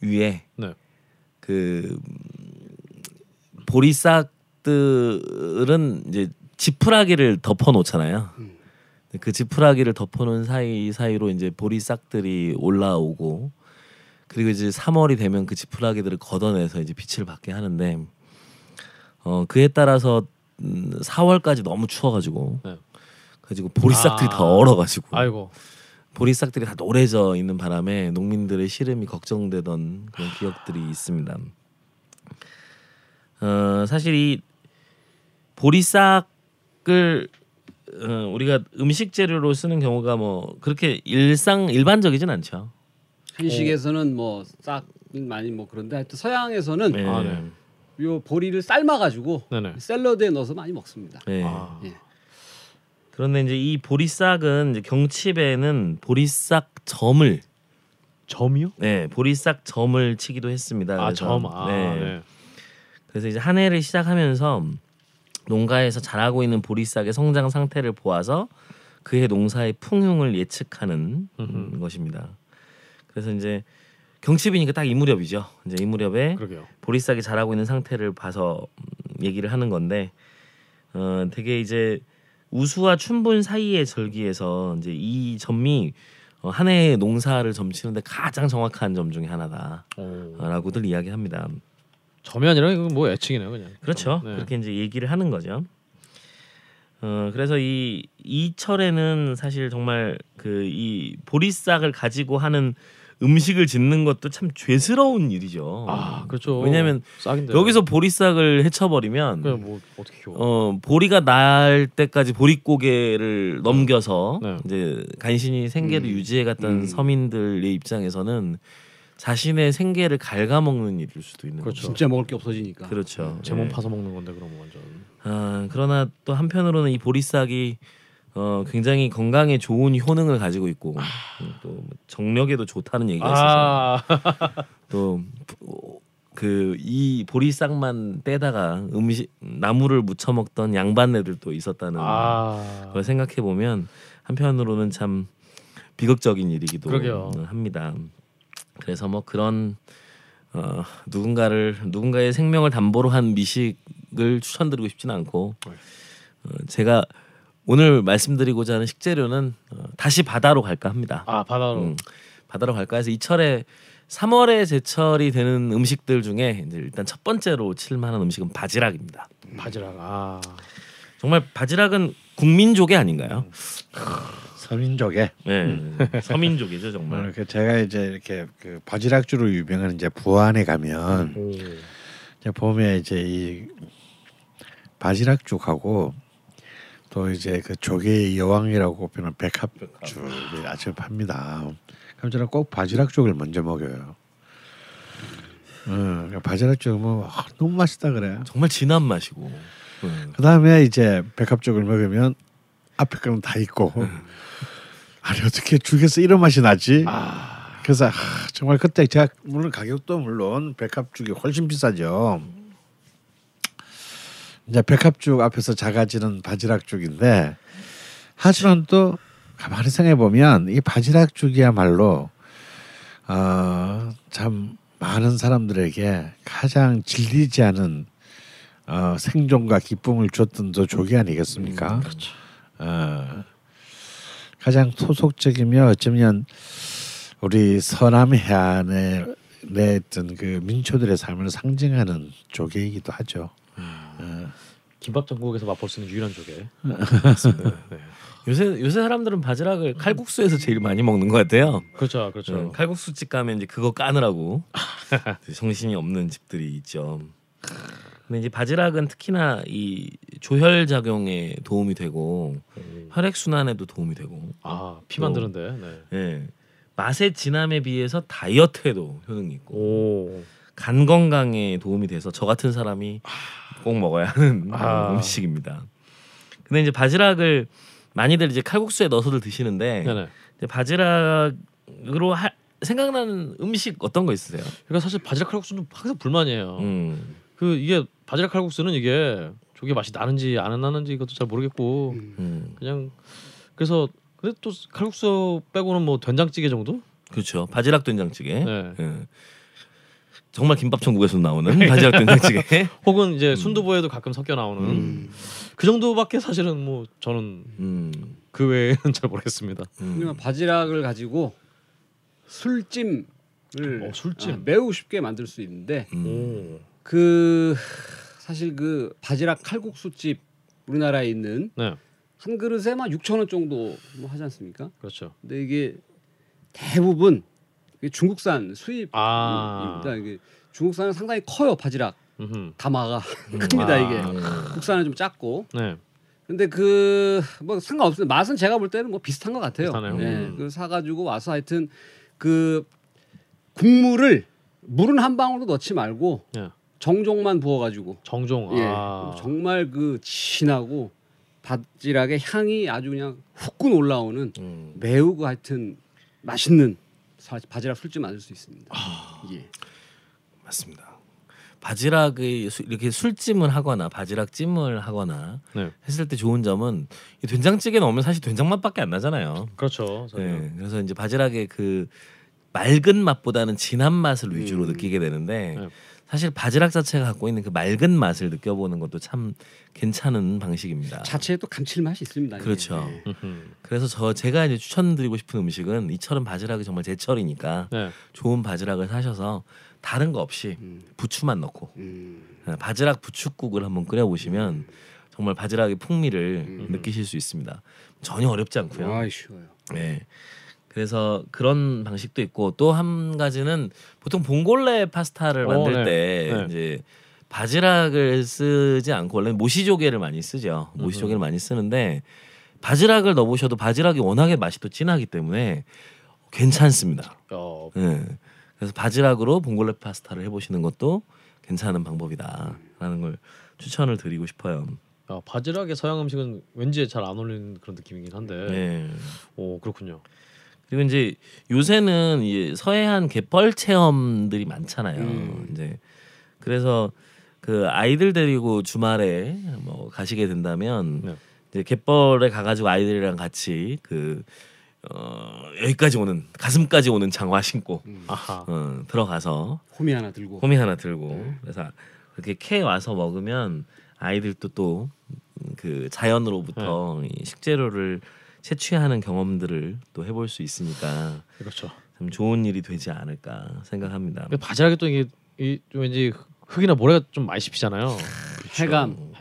위에 네. 그 음, 보리싹들은 이제 지푸라기를 덮어 놓잖아요. 그 지푸라기를 덮어 놓은 사이 사이로 이제 보리싹들이 올라오고 그리고 이제 3월이 되면 그 지푸라기들을 걷어내서 이제 빛을 받게 하는데 어 그에 따라서 음, 4월까지 너무 추워가지고 네. 가지고 보리싹들이 아. 다 얼어가지고 아이고 보리싹들이 다 노래져 있는 바람에 농민들의 시름이 걱정되던 그런 기억들이 있습니다. 어, 사실 이 보리싹을 어, 우리가 음식 재료로 쓰는 경우가 뭐 그렇게 일상 일반적이진 않죠. 한식에서는 뭐 싹 많이 뭐 그런데 하여튼 서양에서는 네. 아, 네. 요 보리를 삶아가지고 네 네. 샐러드에 넣어서 많이 먹습니다. 네. 아. 예. 그런데 이제 이 보리싹은 이제 경칩에는 보리싹 점을 점이요? 네 보리싹 점을 치기도 했습니다. 아 그래서, 점. 아 네. 네. 그래서 이제 한 해를 시작하면서 농가에서 자라고 있는 보리싹의 성장 상태를 보아서 그해 농사의 풍흉을 예측하는 음, 음흠. 것입니다. 그래서 이제 경칩이니까 딱 이 무렵이죠. 이제 이 무렵에 그러게요. 보리싹이 자라고 있는 상태를 봐서 음, 얘기를 하는 건데 어 되게 이제 우수와 춘분 사이의 절기에서 이제 이 점이 어, 한 해의 농사를 점치는데 가장 정확한 점 중에 하나다라고들 오. 이야기합니다. 점이 아니라 이건 뭐 애칭이네요 그냥. 그렇죠. 네. 그렇게 이제 얘기를 하는 거죠. 어 그래서 이 이 철에는 사실 정말 그 이 보리싹을 가지고 하는 음식을 짓는 것도 참 죄스러운 일이죠. 아 그렇죠. 왜냐면 싹인데 여기서 보리싹을 헤쳐버리면 그냥 뭐 어떻게 키워? 어 보리가 날 때까지 보릿고개를 넘겨서 네. 이제 간신히 생계를 음. 유지해갔던 음. 서민들의 입장에서는 자신의 생계를 갉아먹는 일일 수도 있는 그렇죠. 거죠. 진짜 먹을 게 없어지니까. 그렇죠. 제몸 예. 파서 먹는 건데 그럼 완전. 아, 그러나 또 한편으로는 이 보리싹이 어 굉장히 건강에 좋은 효능을 가지고 있고 음, 또 정력에도 좋다는 얘기가 있어서 아, 또그 이 보리싹만 떼다가 음식 나무를 무쳐 먹던 양반네들도 있었다는 아. 걸 생각해 보면 한편으로는 참 비극적인 일이기도 그러게요. 합니다. 그래서 뭐 그런 어, 누군가를 누군가의 생명을 담보로 한 미식을 추천드리고 싶지는 않고 어, 제가 오늘 말씀드리고자 하는 식재료는 어, 다시 바다로 갈까 합니다. 아 바다로. 음, 바다로 갈까 해서 이 철에 3월에 제철이 되는 음식들 중에 이제 일단 첫 번째로 칠 만한 음식은 바지락입니다. 바지락. 아. 정말 바지락은 국민족이 아닌가요? 서민족에 네, 서민족이죠 정말. 어, 그 제가 이제 이렇게 그 바지락주로 유명한 이제 부안에 가면 오. 이제 보면 이제 이 바지락죽하고 또 이제 그 조개의 여왕이라고 꼽히는 백합죽을 아침에 팝니다. 그럼 저는 꼭 바지락죽을 먼저 먹어요. 어, 바지락죽 뭐 아, 너무 맛있다 그래. 정말 진한 맛이고. 음. 그 다음에 이제 백합죽을 먹으면 앞에 거는 다 있고 아니 어떻게 죽에서 이런 맛이 나지? 그래서 아, 정말 그때 제가 물론 가격도 물론 백합죽이 훨씬 비싸죠. 이제 백합죽 앞에서 작아지는 바지락죽인데 하지만 또 가만히 생각해 보면 이 바지락죽이야말로 어, 참 많은 사람들에게 가장 질리지 않은 어, 생존과 기쁨을 줬던 또 조개 아니겠습니까? 그렇죠. 어, 가장 토속적이며 어쩌면 우리 서남 해안에 내었던 그 민초들의 삶을 상징하는 조개이기도 하죠. 김밥 전국에서 맛볼 수 있는 유일한 조개. 요새 요새 사람들은 바지락을 칼국수에서 제일 많이 먹는 것 같아요. 그렇죠, 그렇죠. 음, 칼국수 집 가면 이제 그거 까느라고 정신이 없는 집들이 있죠. 근데 이제 바지락은 특히나 이 조혈 작용에 도움이 되고 혈액 순환에도 도움이 되고, 아, 피 만드는데. 네. 예 맛의 진함에 비해서 다이어트에도 효능이 있고 오. 간 건강에 도움이 돼서 저 같은 사람이 꼭 먹어야 하는 아. 음식입니다. 근데 이제 바지락을 많이들 이제 칼국수에 넣어서들 드시는데 바지락으로 하, 생각나는 음식 어떤 거 있으세요? 그러니까 사실 바지락 칼국수는 항상 불만이에요. 음, 그 이게 바지락 칼국수는 이게 조개 맛이 나는지 안 나는지 이것도 잘 모르겠고 음, 그냥 그래서 근데 또 칼국수 빼고는 뭐 된장찌개 정도? 그렇죠. 바지락 된장찌개. 네. 예. 정말 김밥 천국에서 나오는 바지락 된장찌개. 혹은 이제 순두부에도 가끔 섞여 나오는 그 정도밖에 사실은 뭐 저는 음, 그 외에는 잘 모르겠습니다. 음. 바지락을 가지고 술찜을 어, 술찜. 아, 매우 쉽게 만들 수 있는데 음. 그 사실 그 바지락 칼국수집 우리나라에 있는 네, 한 그릇에 막 6천 원 정도 뭐 하지 않습니까? 그렇죠. 근데 이게 대부분 중국산 수입입니다. 아, 이게 중국산은 상당히 커요 바지락 음흠. 담아가 큽니다 아. 이게 국산은 좀 작고 네, 근데 그 뭐 상관없어요 맛은 제가 볼 때는 뭐 비슷한 것 같아요. 비슷하네요. 예, 음. 그 사가지고 와서 하여튼 그 국물을 물은 한 방울도 넣지 말고 예. 정종만 부어가지고 정종. 예, 아, 정말 그 진하고 바지락의 향이 아주 그냥 후끈 올라오는 음. 매우 그 하여튼 맛있는 사- 바지락 술집 만들 수 있습니다. 아. 예. 맞습니다. 바지락의 수- 이렇게 술찜을 하거나 바지락 찜을 하거나 네, 했을 때 좋은 점은 이 된장찌개 넣으면 사실 된장 맛밖에 안 나잖아요. 그렇죠. 네, 그래서 이제 바지락의 그 맑은 맛보다는 진한 맛을 위주로 음. 느끼게 되는데 네. 사실 바지락 자체가 갖고 있는 그 맑은 맛을 느껴보는 것도 참 괜찮은 방식입니다. 자체에 또 감칠맛이 있습니다. 그렇죠. 예. 음흠. 그래서 저 제가 이제 추천드리고 싶은 음식은 이철은 바지락이 정말 제철이니까 네, 좋은 바지락을 사셔서 다른 거 없이 음. 부추만 넣고 음. 네, 바지락 부추국을 한번 끓여 보시면 정말 바지락의 풍미를 음. 느끼실 수 있습니다. 전혀 어렵지 않고요. 아 쉬워요. 네. 그래서 그런 방식도 있고 또 한 가지는 보통 봉골레 파스타를 어, 만들 네. 때 네. 이제 바지락을 쓰지 않고 원래 모시조개를 많이 쓰죠. 모시조개를 많이 쓰는데 바지락을 넣어보셔도 바지락이 워낙에 맛이 또 진하기 때문에 괜찮습니다. 어, 네. 그래서 바지락으로 봉골레 파스타를 해보시는 것도 괜찮은 방법이다라는 걸 추천을 드리고 싶어요. 야, 바지락에 서양 음식은 왠지 잘 안 어울리는 그런 느낌이긴 한데. 네. 오 그렇군요. 그리고 이제 요새는 이 서해안 갯벌 체험들이 많잖아요. 음. 이제 그래서 그 아이들 데리고 주말에 뭐 가시게 된다면 네. 이제 갯벌에 가가지고 아이들이랑 같이 그 어, 여기까지 오는 가슴까지 오는 장화 신고 아하. 어, 들어가서 호미 하나 들고 호미 하나 들고 그래서 그렇게 캐 와서 먹으면 아이들도 또 그 자연으로부터 이 식재료를 채취하는 경험들을 또 해볼 수 있으니까 그렇죠. 참 좋은 일이 되지 않을까 생각합니다. 근데 바지락이 또 이게 이, 좀 왠지 흙이나 모래가 좀 많이 씹히잖아요. 해감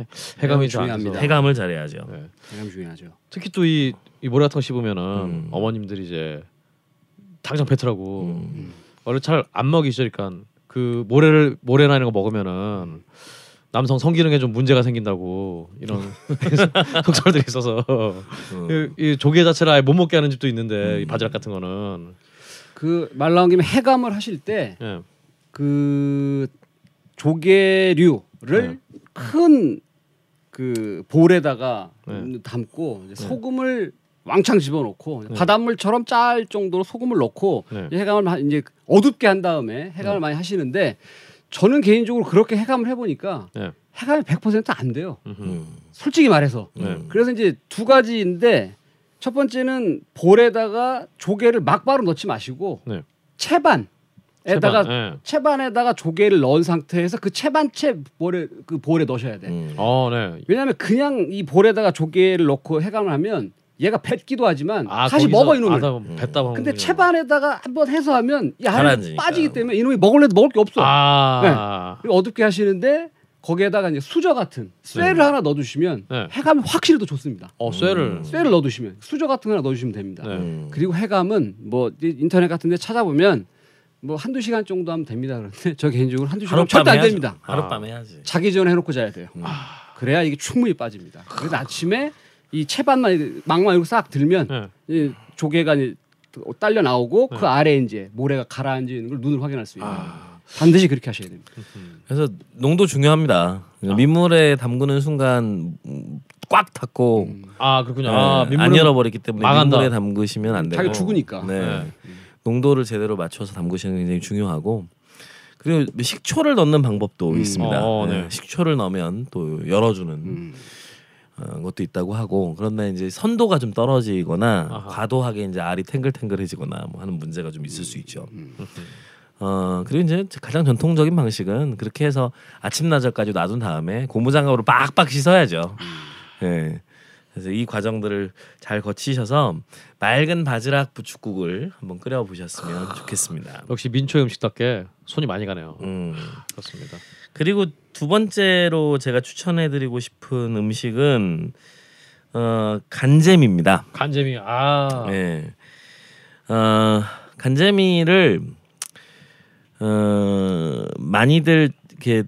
해감이 중요합니다. 중요합니다. 해감을 잘해야죠. 네. 해감 중요하죠. 특히 또 이 이 모래 같은 거 씹으면은 음. 어머님들이 이제 당장 뱉으라고 음. 원래 잘 안 먹이시니까 그 모래를 모래나 이런 거 먹으면은 남성 성기능에 좀 문제가 생긴다고 이런 속설들이 있어서 음. 이, 이 조개 자체를 아예 못 먹게 하는 집도 있는데 음. 이 바지락 같은 거는 그 말 나온 김에 해감을 하실 때 예. 그 조개류를 큰그 볼에다가 네. 담고 이제 소금을 왕창 집어넣고 네. 바닷물처럼 짤 정도로 소금을 넣고 네. 이제 해감을 하- 이제 어둡게 한 다음에 해감을 많이 하시는데 저는 개인적으로 그렇게 해감을 해보니까 네. 해감이 100%안 돼요. 음흠. 음. 솔직히 말해서. 네. 그래서 이제 두 가지인데 첫 번째는 볼에다가 조개를 막바로 넣지 마시고 네. 채반 에다가 채반, 예. 채반에다가 조개를 넣은 상태에서 그 채반채 볼에 그 볼에 넣으셔야 돼. 음. 어, 네. 왜냐하면 그냥 이 볼에다가 조개를 넣고 해감을 하면 얘가 뱉기도 하지만 다시 거기서- 먹어 이놈을. 아, 먹는 근데 채반에다가 한번 해서 하면 이 안에. 빠지기 때문에 이놈이 먹을래도 먹을 게 없어. 아. 그리고 어둡게 하시는데 거기에다가 이제 수저 같은 쇠를 하나 넣어두시면 네. 해감이 확실히 더 좋습니다. 어, 쇠를. 쇠를 넣어두시면 수저 같은 거 하나 넣어주시면 됩니다. 네. 음. 그리고 해감은 뭐 이- 인터넷 같은데 찾아보면 뭐 한두 시간 정도 하면 됩니다. 그런데 저 개인적으로 한두 시간 절대 안. 됩니다. 하룻밤 해야지. 자기 전에 해놓고 자야 돼요. 음. 그래야 이게 충분히 빠집니다. 그래서 아침에 이 채반만 막만 이렇게 싹 들면 네. 이 조개가 이제 딸려 나오고 네. 그 아래 이제 모래가 가라앉는 걸 눈으로 확인할 수 있는 아. 반드시 그렇게 하셔야 됩니다. 그래서 농도 중요합니다. 민물에 담그는 순간 음, 꽉 닫고 아, 그렇군요. 네, 아, 안 열어버리기 때문에 망한다. 민물에 담그시면 안 되고 죽으니까. 네. 네. 농도를 제대로 맞춰서 담그시는 게 굉장히 중요하고 그리고 식초를 넣는 방법도 음. 있습니다. 어, 네. 네, 식초를 넣으면 또 열어주는 음. 어, 것도 있다고 하고 그런데 이제 선도가 좀 떨어지거나 아하. 과도하게 이제 알이 탱글탱글해지거나 뭐 하는 문제가 좀 있을 수 있죠. 음. 어 그리고 이제 가장 전통적인 방식은 그렇게 해서 아침나절까지 놔둔 다음에 고무장갑으로 빡빡 씻어야죠. 예. 그래서 이 과정들을 잘 거치셔서 맑은 바지락 부축국을 한번 끓여 보셨으면 좋겠습니다. 역시 민초의 음식답게 손이 많이 가네요. 음. 그렇습니다. 그리고 두 번째로 제가 추천해드리고 싶은 음식은 어, 간잼입니다. 간재미 아. 네. 어, 간재미를 어, 많이들 이렇게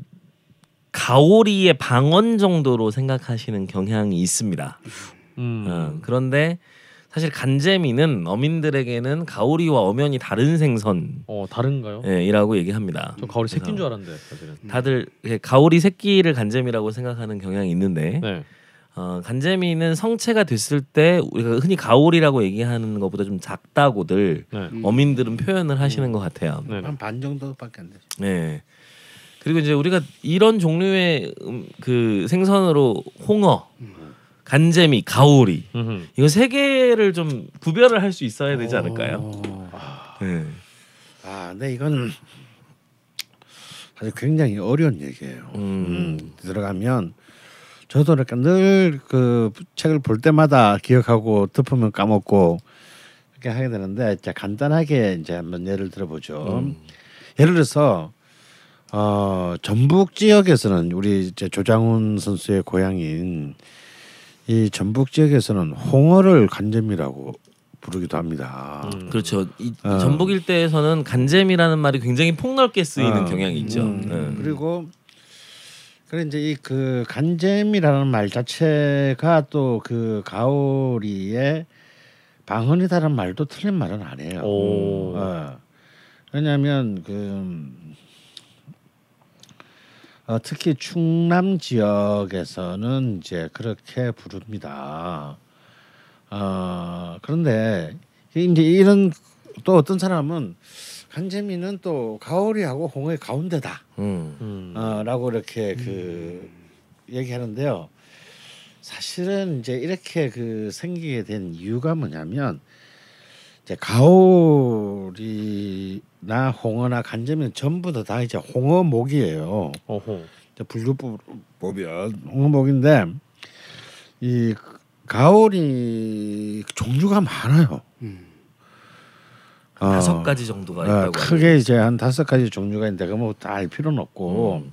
가오리의 방언 정도로 생각하시는 경향이 있습니다. 음. 어, 그런데 사실 간재미는 어민들에게는 가오리와 엄연히 다른 생선이라고 어, 다른가요? 얘기합니다. 저 가오리 새끼인 줄 알았는데 사실은. 다들 가오리 새끼를 간재미라고 생각하는 경향이 있는데 네. 어, 간재미는 성체가 됐을 때 우리가 흔히 가오리라고 얘기하는 것보다 좀 작다고들 네. 음. 어민들은 표현을 하시는 것 같아요. 네. 네. 한반 정도밖에 안 되죠. 네. 그리고 이제 우리가 이런 종류의 음, 그 생선으로 홍어, 간재미, 가오리. 이거 세 개를 좀 구별을 할 수 있어야 되지 않을까요? 어. 네. 아, 근데 이건 사실 굉장히 어려운 얘기예요. 음. 음, 들어가면 저도 그러니까 늘 그 책을 볼 때마다 기억하고 덮으면 까먹고 이렇게 하게 되는데 자 간단하게 이제 한번 예를 들어보죠. 음. 예를 들어서 어 전북 지역에서는 우리 이제 조장훈 선수의 고향인 이 전북 지역에서는 홍어를 간잼이라고 부르기도 합니다. 음. 그렇죠. 이 어. 전북 일대에서는 간잼이라는 말이 굉장히 폭넓게 쓰이는 어. 경향이 있죠. 음. 네. 그리고 그래 이제 이 그 간잼이라는 말 자체가 또 그 가오리의 방언이다라는 말도 틀린 말은 아니에요. 오. 어. 왜냐하면 그 어, 특히 충남 지역에서는 이제 그렇게 부릅니다. 어, 그런데 이제 이런 또 어떤 사람은 간재미는 또 가오리하고 홍어의 가운데다. 음. 음. 어, 라고 이렇게 그 얘기하는데요. 사실은 이제 이렇게 그 생기게 된 이유가 뭐냐면 이제 가오리나 홍어나 간재미는 전부 다, 다 이제 홍어목이에요. 이제 분류법 보면 홍어목인데 이 가오리 종류가 많아요. 음. 어, 다섯 가지 정도가 어, 있다고. 크게 이제 한 다섯 가지 종류가 있는데 그거 뭐다 알 필요는 없고 음.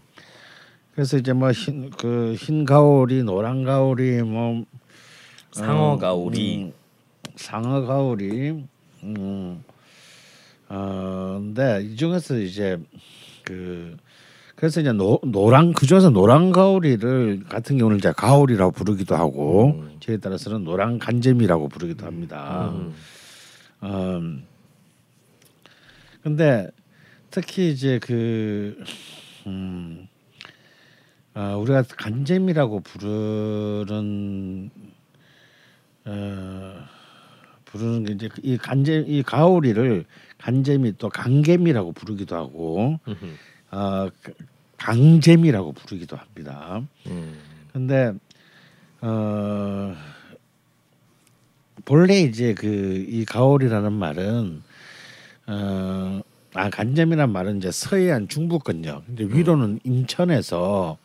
그래서 이제 뭐 흰 그 흰 가오리, 노란 가오리, 뭐 상어 어, 가오리. 음, 상어 가오리, 음, 어, 근데 이 중에서 이제 그 그래서 이제 노, 노란 그 중에서 노란 가오리를 같은 경우는 이제 가오리라고 부르기도 하고 음. 저에 따라서는 노란 간재미라고 부르기도 합니다. 음. 음. 근데 특히 이제 그 음, 아, 우리가 간잼이라고 부르는 어, 부르는 게 이제 이 간잼 이 가오리를 간잼이 또 강잼이라고 부르기도 하고. 어, 강잼이라고 부르기도 합니다. 음. 근데 어 본래 이제 그 이 가오리라는 말은 어 아 간점이란 말은 이제 서해안 중부권요. 근데 위로는 인천에서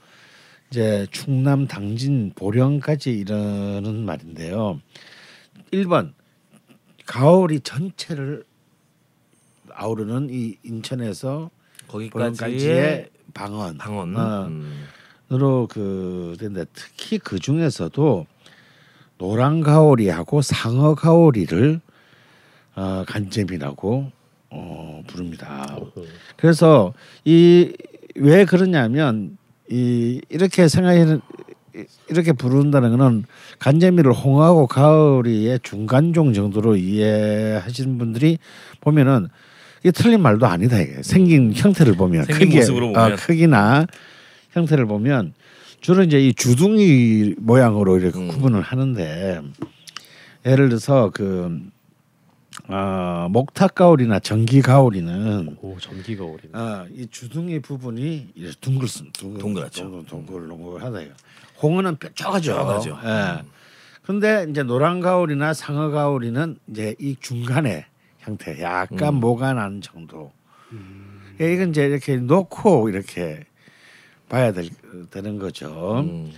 이제 충남 당진 보령까지 이르는 말인데요. 1번 가오리 전체를 아우르는 이 인천에서 거기까지의 방언 방언. 어. 음. 으로 그 근데 특히 그 중에서도 노란 가오리하고 상어 가오리를 어, 간잼이라고 어, 부릅니다. 그래서 이 왜 그러냐면 이 이렇게 생각해 이렇게 부른다는 거는 간재미를 홍하고 가오리의 중간종 정도로 이해하시는 분들이 보면은 이게 틀린 말도 아니다 이게 생긴 형태를 보면 생긴 크기, 모습으로 보면. 어, 크기나 형태를 보면 주로 이제 이 주둥이 모양으로 이렇게 음. 구분을 하는데 예를 들어서 그 어, 목탁 가오리나 전기 가오리는 오 전기 가오리. 아, 이 주둥이 부분이 이렇게 둥글 둥글 동그랗죠. 동글 동글하다요. 홍어는 뾰족하죠. 뾰족하죠. 예. 근데 이제 노란 가오리나 상어 가오리는 이제 이 중간에 형태, 약간 음. 모가 나는 정도. 예, 이건 이제 이렇게 놓고 이렇게 봐야 될, 되는 거죠. 음.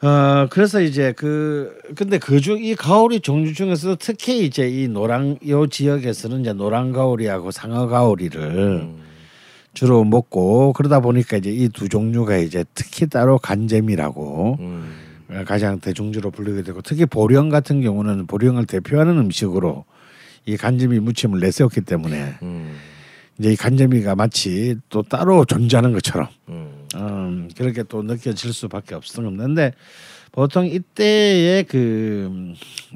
어 그래서 이제 그 근데 그중 이 가오리 종류 중에서도 특히 이제 이 노랑 요 지역에서는 이제 노란 가오리하고 상어 가오리를 음. 주로 먹고 그러다 보니까 이제 이 두 종류가 이제 특히 따로 간잼이라고 음. 가장 대중적으로 불리게 되고 특히 보령 같은 경우는 보령을 대표하는 음식으로 이 간잼이 무침을 내세웠기 때문에 음. 이제 이 간잼이가 마치 또 따로 존재하는 것처럼 음. 음, 그렇게 또 느껴질 수밖에 없었는데 보통 이때의 그 음,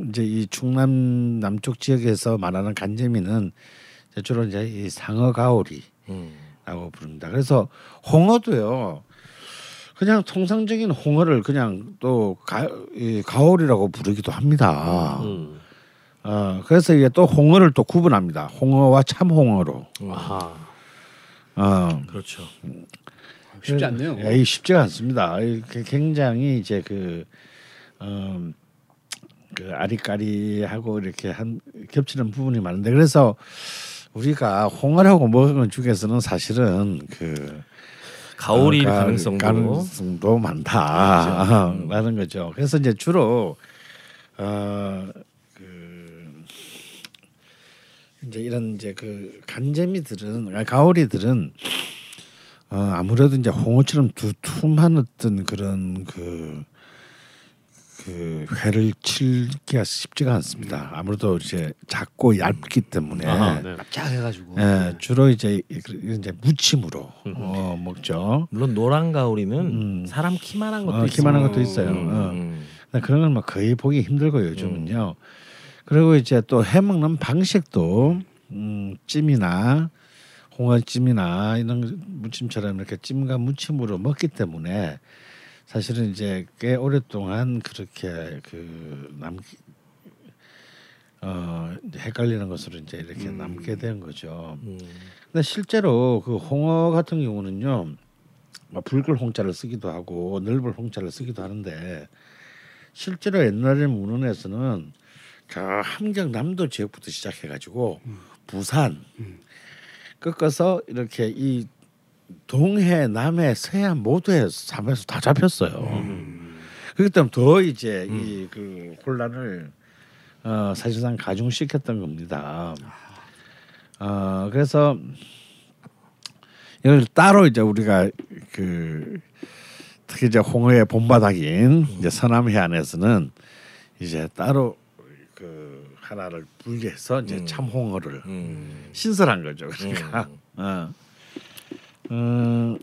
이제 이 충남 남쪽 지역에서 말하는 간재미는 주로 이제 이 상어 가오리 라고 음. 부릅니다. 그래서 홍어도요. 그냥 통상적인 홍어를 그냥 또 가, 이 가오리라고 부르기도 합니다. 음. 어, 그래서 이게 또 홍어를 또 구분합니다. 홍어와 참홍어로. 아하. 어, 그렇죠. 쉽지 않네요. 예, 이 쉽지가 않습니다. 굉장히 이제 그, 어, 그 아리까리하고 이렇게 한 겹치는 부분이 많은데 그래서 우리가 홍어라고 먹은 중에서는 사실은 그 가오리일 어, 가- 가능성도 가능성도 많다라는 거죠. 그래서 이제 주로 어 그 이제 이런 이제 그 간재미들은 아니, 가오리들은 어 아무래도 이제 홍어처럼 두툼한 어떤 그런 그. 그 회를 칠기가 쉽지가 않습니다. 아무래도 이제 작고 얇기 때문에 아하, 네. 납작해가지고. 예, 주로 이제 이- 이제 무침으로 어, 먹죠. 물론 노란 가오리는 음. 사람 키만한 것도 어, 있어요. 키만한 것도 있어요. 음, 어. 음. 그런 건뭐 거의 보기 힘들고요 홍어찜이나 이런 무침처럼 이렇게 찜과 무침으로 먹기 때문에 사실은 이제 꽤 오랫동안 그렇게 그남 어 이제 헷갈리는 것으로 이제 이렇게 남게 된 거죠. 음. 근데 실제로 그 홍어 같은 경우는요, 뭐 붉을 홍자를 쓰기도 하고 넓을 홍자를 쓰기도 하는데 실제로 옛날에 문헌에서는 저 함경 남도 지역부터 시작해가지고 부산 꺾어서 이렇게 이 동해, 남해, 서해안 모두에 삼에서 다 잡혔어요. 그렇기 때문에 더 이제 이그 혼란을 어, 사실상 가중시켰던 겁니다. 어, 그래서 이걸 따로 이제 우리가 그 특히 이제 홍어의 본바닥인 이제 서남 해안에서는 이제 따로 그 하나를 분리해서 이제 음. 참홍어를 음. 신설한 거죠. 그러니까 어. 음,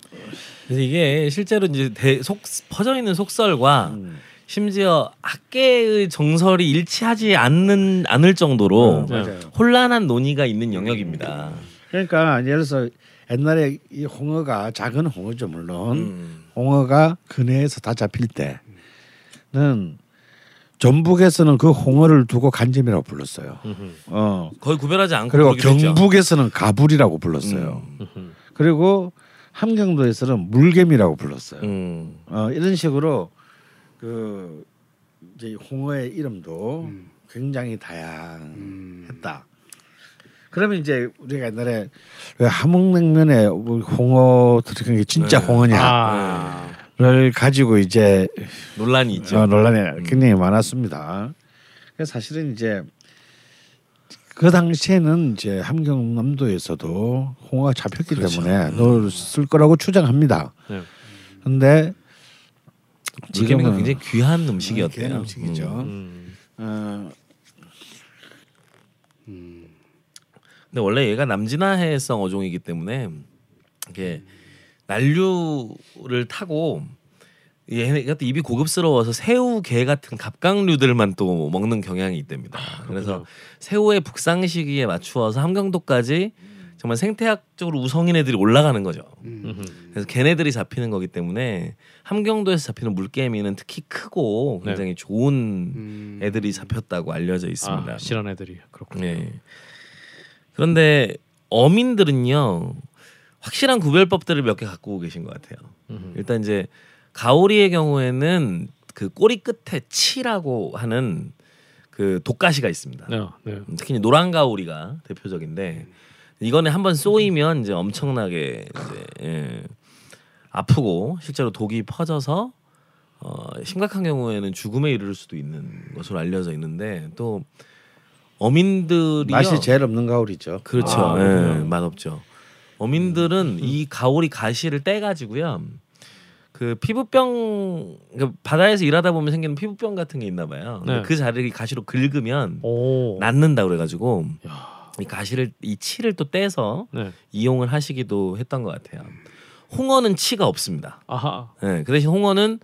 그래서 이게 실제로 이제 대, 속 퍼져 있는 속설과 음. 심지어 학계의 정설이 일치하지 않는 않을 정도로 음. 혼란한 논의가 있는 영역입니다. 그러니까 예를 들어서 옛날에 이 홍어가 작은 홍어죠 물론 음. 홍어가 근해에서 다 잡힐 때는 전북에서는 그 홍어를 두고 간잼이라고 불렀어요. 음흠. 어 거의 구별하지 않고 그리고. 경북에서는 가불이라고 불렀어요. 음. 그리고 함경도에서는 물개미라고 불렀어요. 음. 어, 이런 식으로 그 이제 홍어의 이름도 굉장히 다양했다. 그러면 이제 우리가 옛날에 왜 함흥냉면에 뭐 홍어 들어간 게 진짜 네. 홍어냐를 아. 가지고 이제 논란이 있죠. 어, 논란이 굉장히 많았습니다. 사실은 이제 그 당시에는 이제 함경남도에서도 홍어가 잡혔기 그렇죠. 때문에 넣었을 거라고 추정합니다. 네. 근데 지금은 지금은 굉장히 귀한 음식이었대요. 귀한 음식이죠. 음. 어, 근데 원래 얘가 남진화해성 어종이기 때문에 이게 난류를 타고 얘가 또 입이 고급스러워서 새우, 게 같은 갑각류들만 또 먹는 경향이 있답니다. 그래서 새우의 북상 시기에 맞추어서 함경도까지 정말 생태학적으로 우성인 애들이 올라가는 거죠. 음흠. 그래서 걔네들이 잡히는 거기 때문에 함경도에서 잡히는 물개미는 특히 크고 굉장히 좋은 음. 애들이 잡혔다고 알려져 있습니다. 아, 실한 애들이 그렇군요. 예. 그런데 어민들은요 확실한 구별법들을 몇 개 갖고 계신 것 같아요. 음흠. 일단 이제 가오리의 경우에는 그 꼬리 끝에 치라고 하는 그 독가시가 있습니다. 네, 네. 특히 노란 가오리가 대표적인데 이거는 한번 쏘이면 이제 엄청나게 이제 예, 아프고 실제로 독이 퍼져서 어, 심각한 경우에는 죽음에 이를 수도 있는 것으로 알려져 있는데 또 어민들이 맛이 제일 없는 가오리죠. 그렇죠. 아, 예, 그렇군요. 맛없죠. 어민들은 이 가오리 가시를 떼 가지고요. 그 피부병 그 바다에서 일하다 보면 생기는 피부병 같은 게 있나 봐요. 네. 그 자리를 가시로 긁으면 오. 낫는다 그래가지고 야. 이 가시를 이 치를 또 떼서 네. 이용을 하시기도 했던 것 같아요. 홍어는 치가 없습니다. 아하. 예, 그 대신 홍어는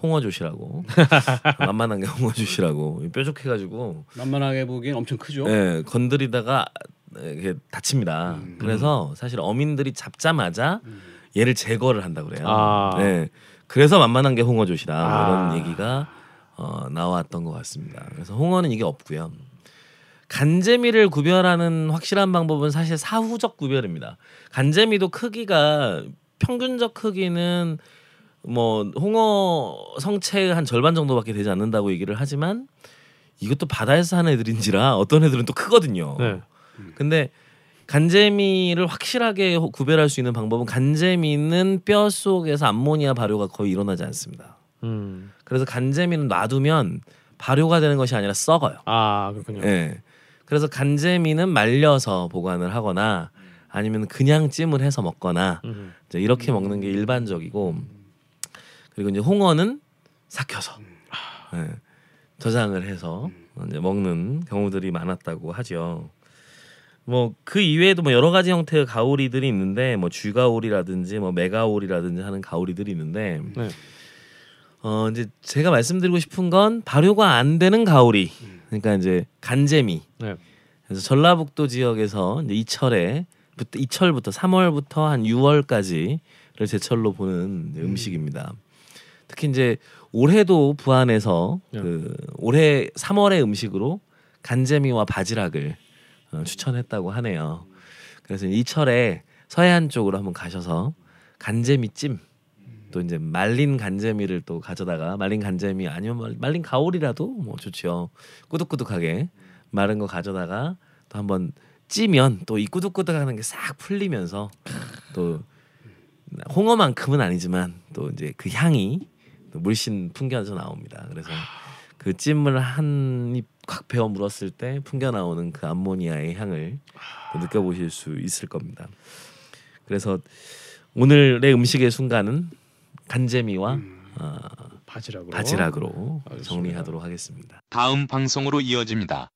홍어젓이라고 만만한 게 홍어젓이라고 뾰족해가지고 만만하게 보기엔 엄청 크죠. 예, 건드리다가 이게 다칩니다. 음. 그래서 사실 어민들이 잡자마자 얘를 제거를 한다 그래요. 아. 네, 그래서 만만한 게 홍어젓이다 뭐 아. 이런 얘기가 어, 나왔던 것 같습니다. 그래서 홍어는 이게 없고요. 간재미를 구별하는 확실한 방법은 사실 사후적 구별입니다. 간재미도 크기가 평균적 크기는 뭐 홍어 성체의 한 절반 정도밖에 되지 않는다고 얘기를 하지만 이것도 바다에서 사는 애들인지라 어떤 애들은 또 크거든요. 네. 근데 간재미를 확실하게 호- 구별할 수 있는 방법은 간재미는 뼈 속에서 암모니아 발효가 거의 일어나지 않습니다. 음. 그래서 간재미는 놔두면 발효가 되는 것이 아니라 썩어요. 아 그렇군요. 예. 그래서 간재미는 말려서 보관을 하거나 아니면 그냥 찜을 해서 먹거나 음. 이제 이렇게 먹는 게 일반적이고 그리고 이제 홍어는 삭혀서 예, 저장을 해서 이제 먹는 경우들이 많았다고 하죠. 뭐 그 이외에도 뭐 여러 가지 형태의 가오리들이 있는데 뭐 쥐가오리라든지 뭐 메가오리라든지 하는 가오리들이 있는데 네. 어 이제 제가 말씀드리고 싶은 건 발효가 안 되는 가오리 그러니까 이제 간재미 네. 그래서 전라북도 지역에서 이제 이철에 부터 이철부터 3월부터 한 6월까지를 제철로 보는 음 식입니다. 특히 이제 올해도 부안에서 네. 그 올해 3월의 음식으로 간재미와 바지락을 어, 추천했다고 하네요. 그래서 이 철에 서해안 쪽으로 한번 가셔서 간재미찜 또 이제 말린 간재미를 또 가져다가 말린 간재미 아니면 말- 말린 가오리라도 뭐 좋죠. 꾸덕꾸덕하게 마른 거 가져다가 또 한번 찌면 또 이 꾸덕꾸덕하는 게 싹 풀리면서 또 홍어만큼은 아니지만 또 이제 그 향이 또 물씬 풍겨져 나옵니다. 그래서 그 찜을 한입콱 베어 물었을 때 풍겨 나오는 그 암모니아의 향을 또 느껴보실 수 있을 겁니다. 그래서 오늘의 음식의 순간은 간재미와 어, 바지락으로. 바지락으로. 정리하도록 하겠습니다. 다음 방송으로 이어집니다.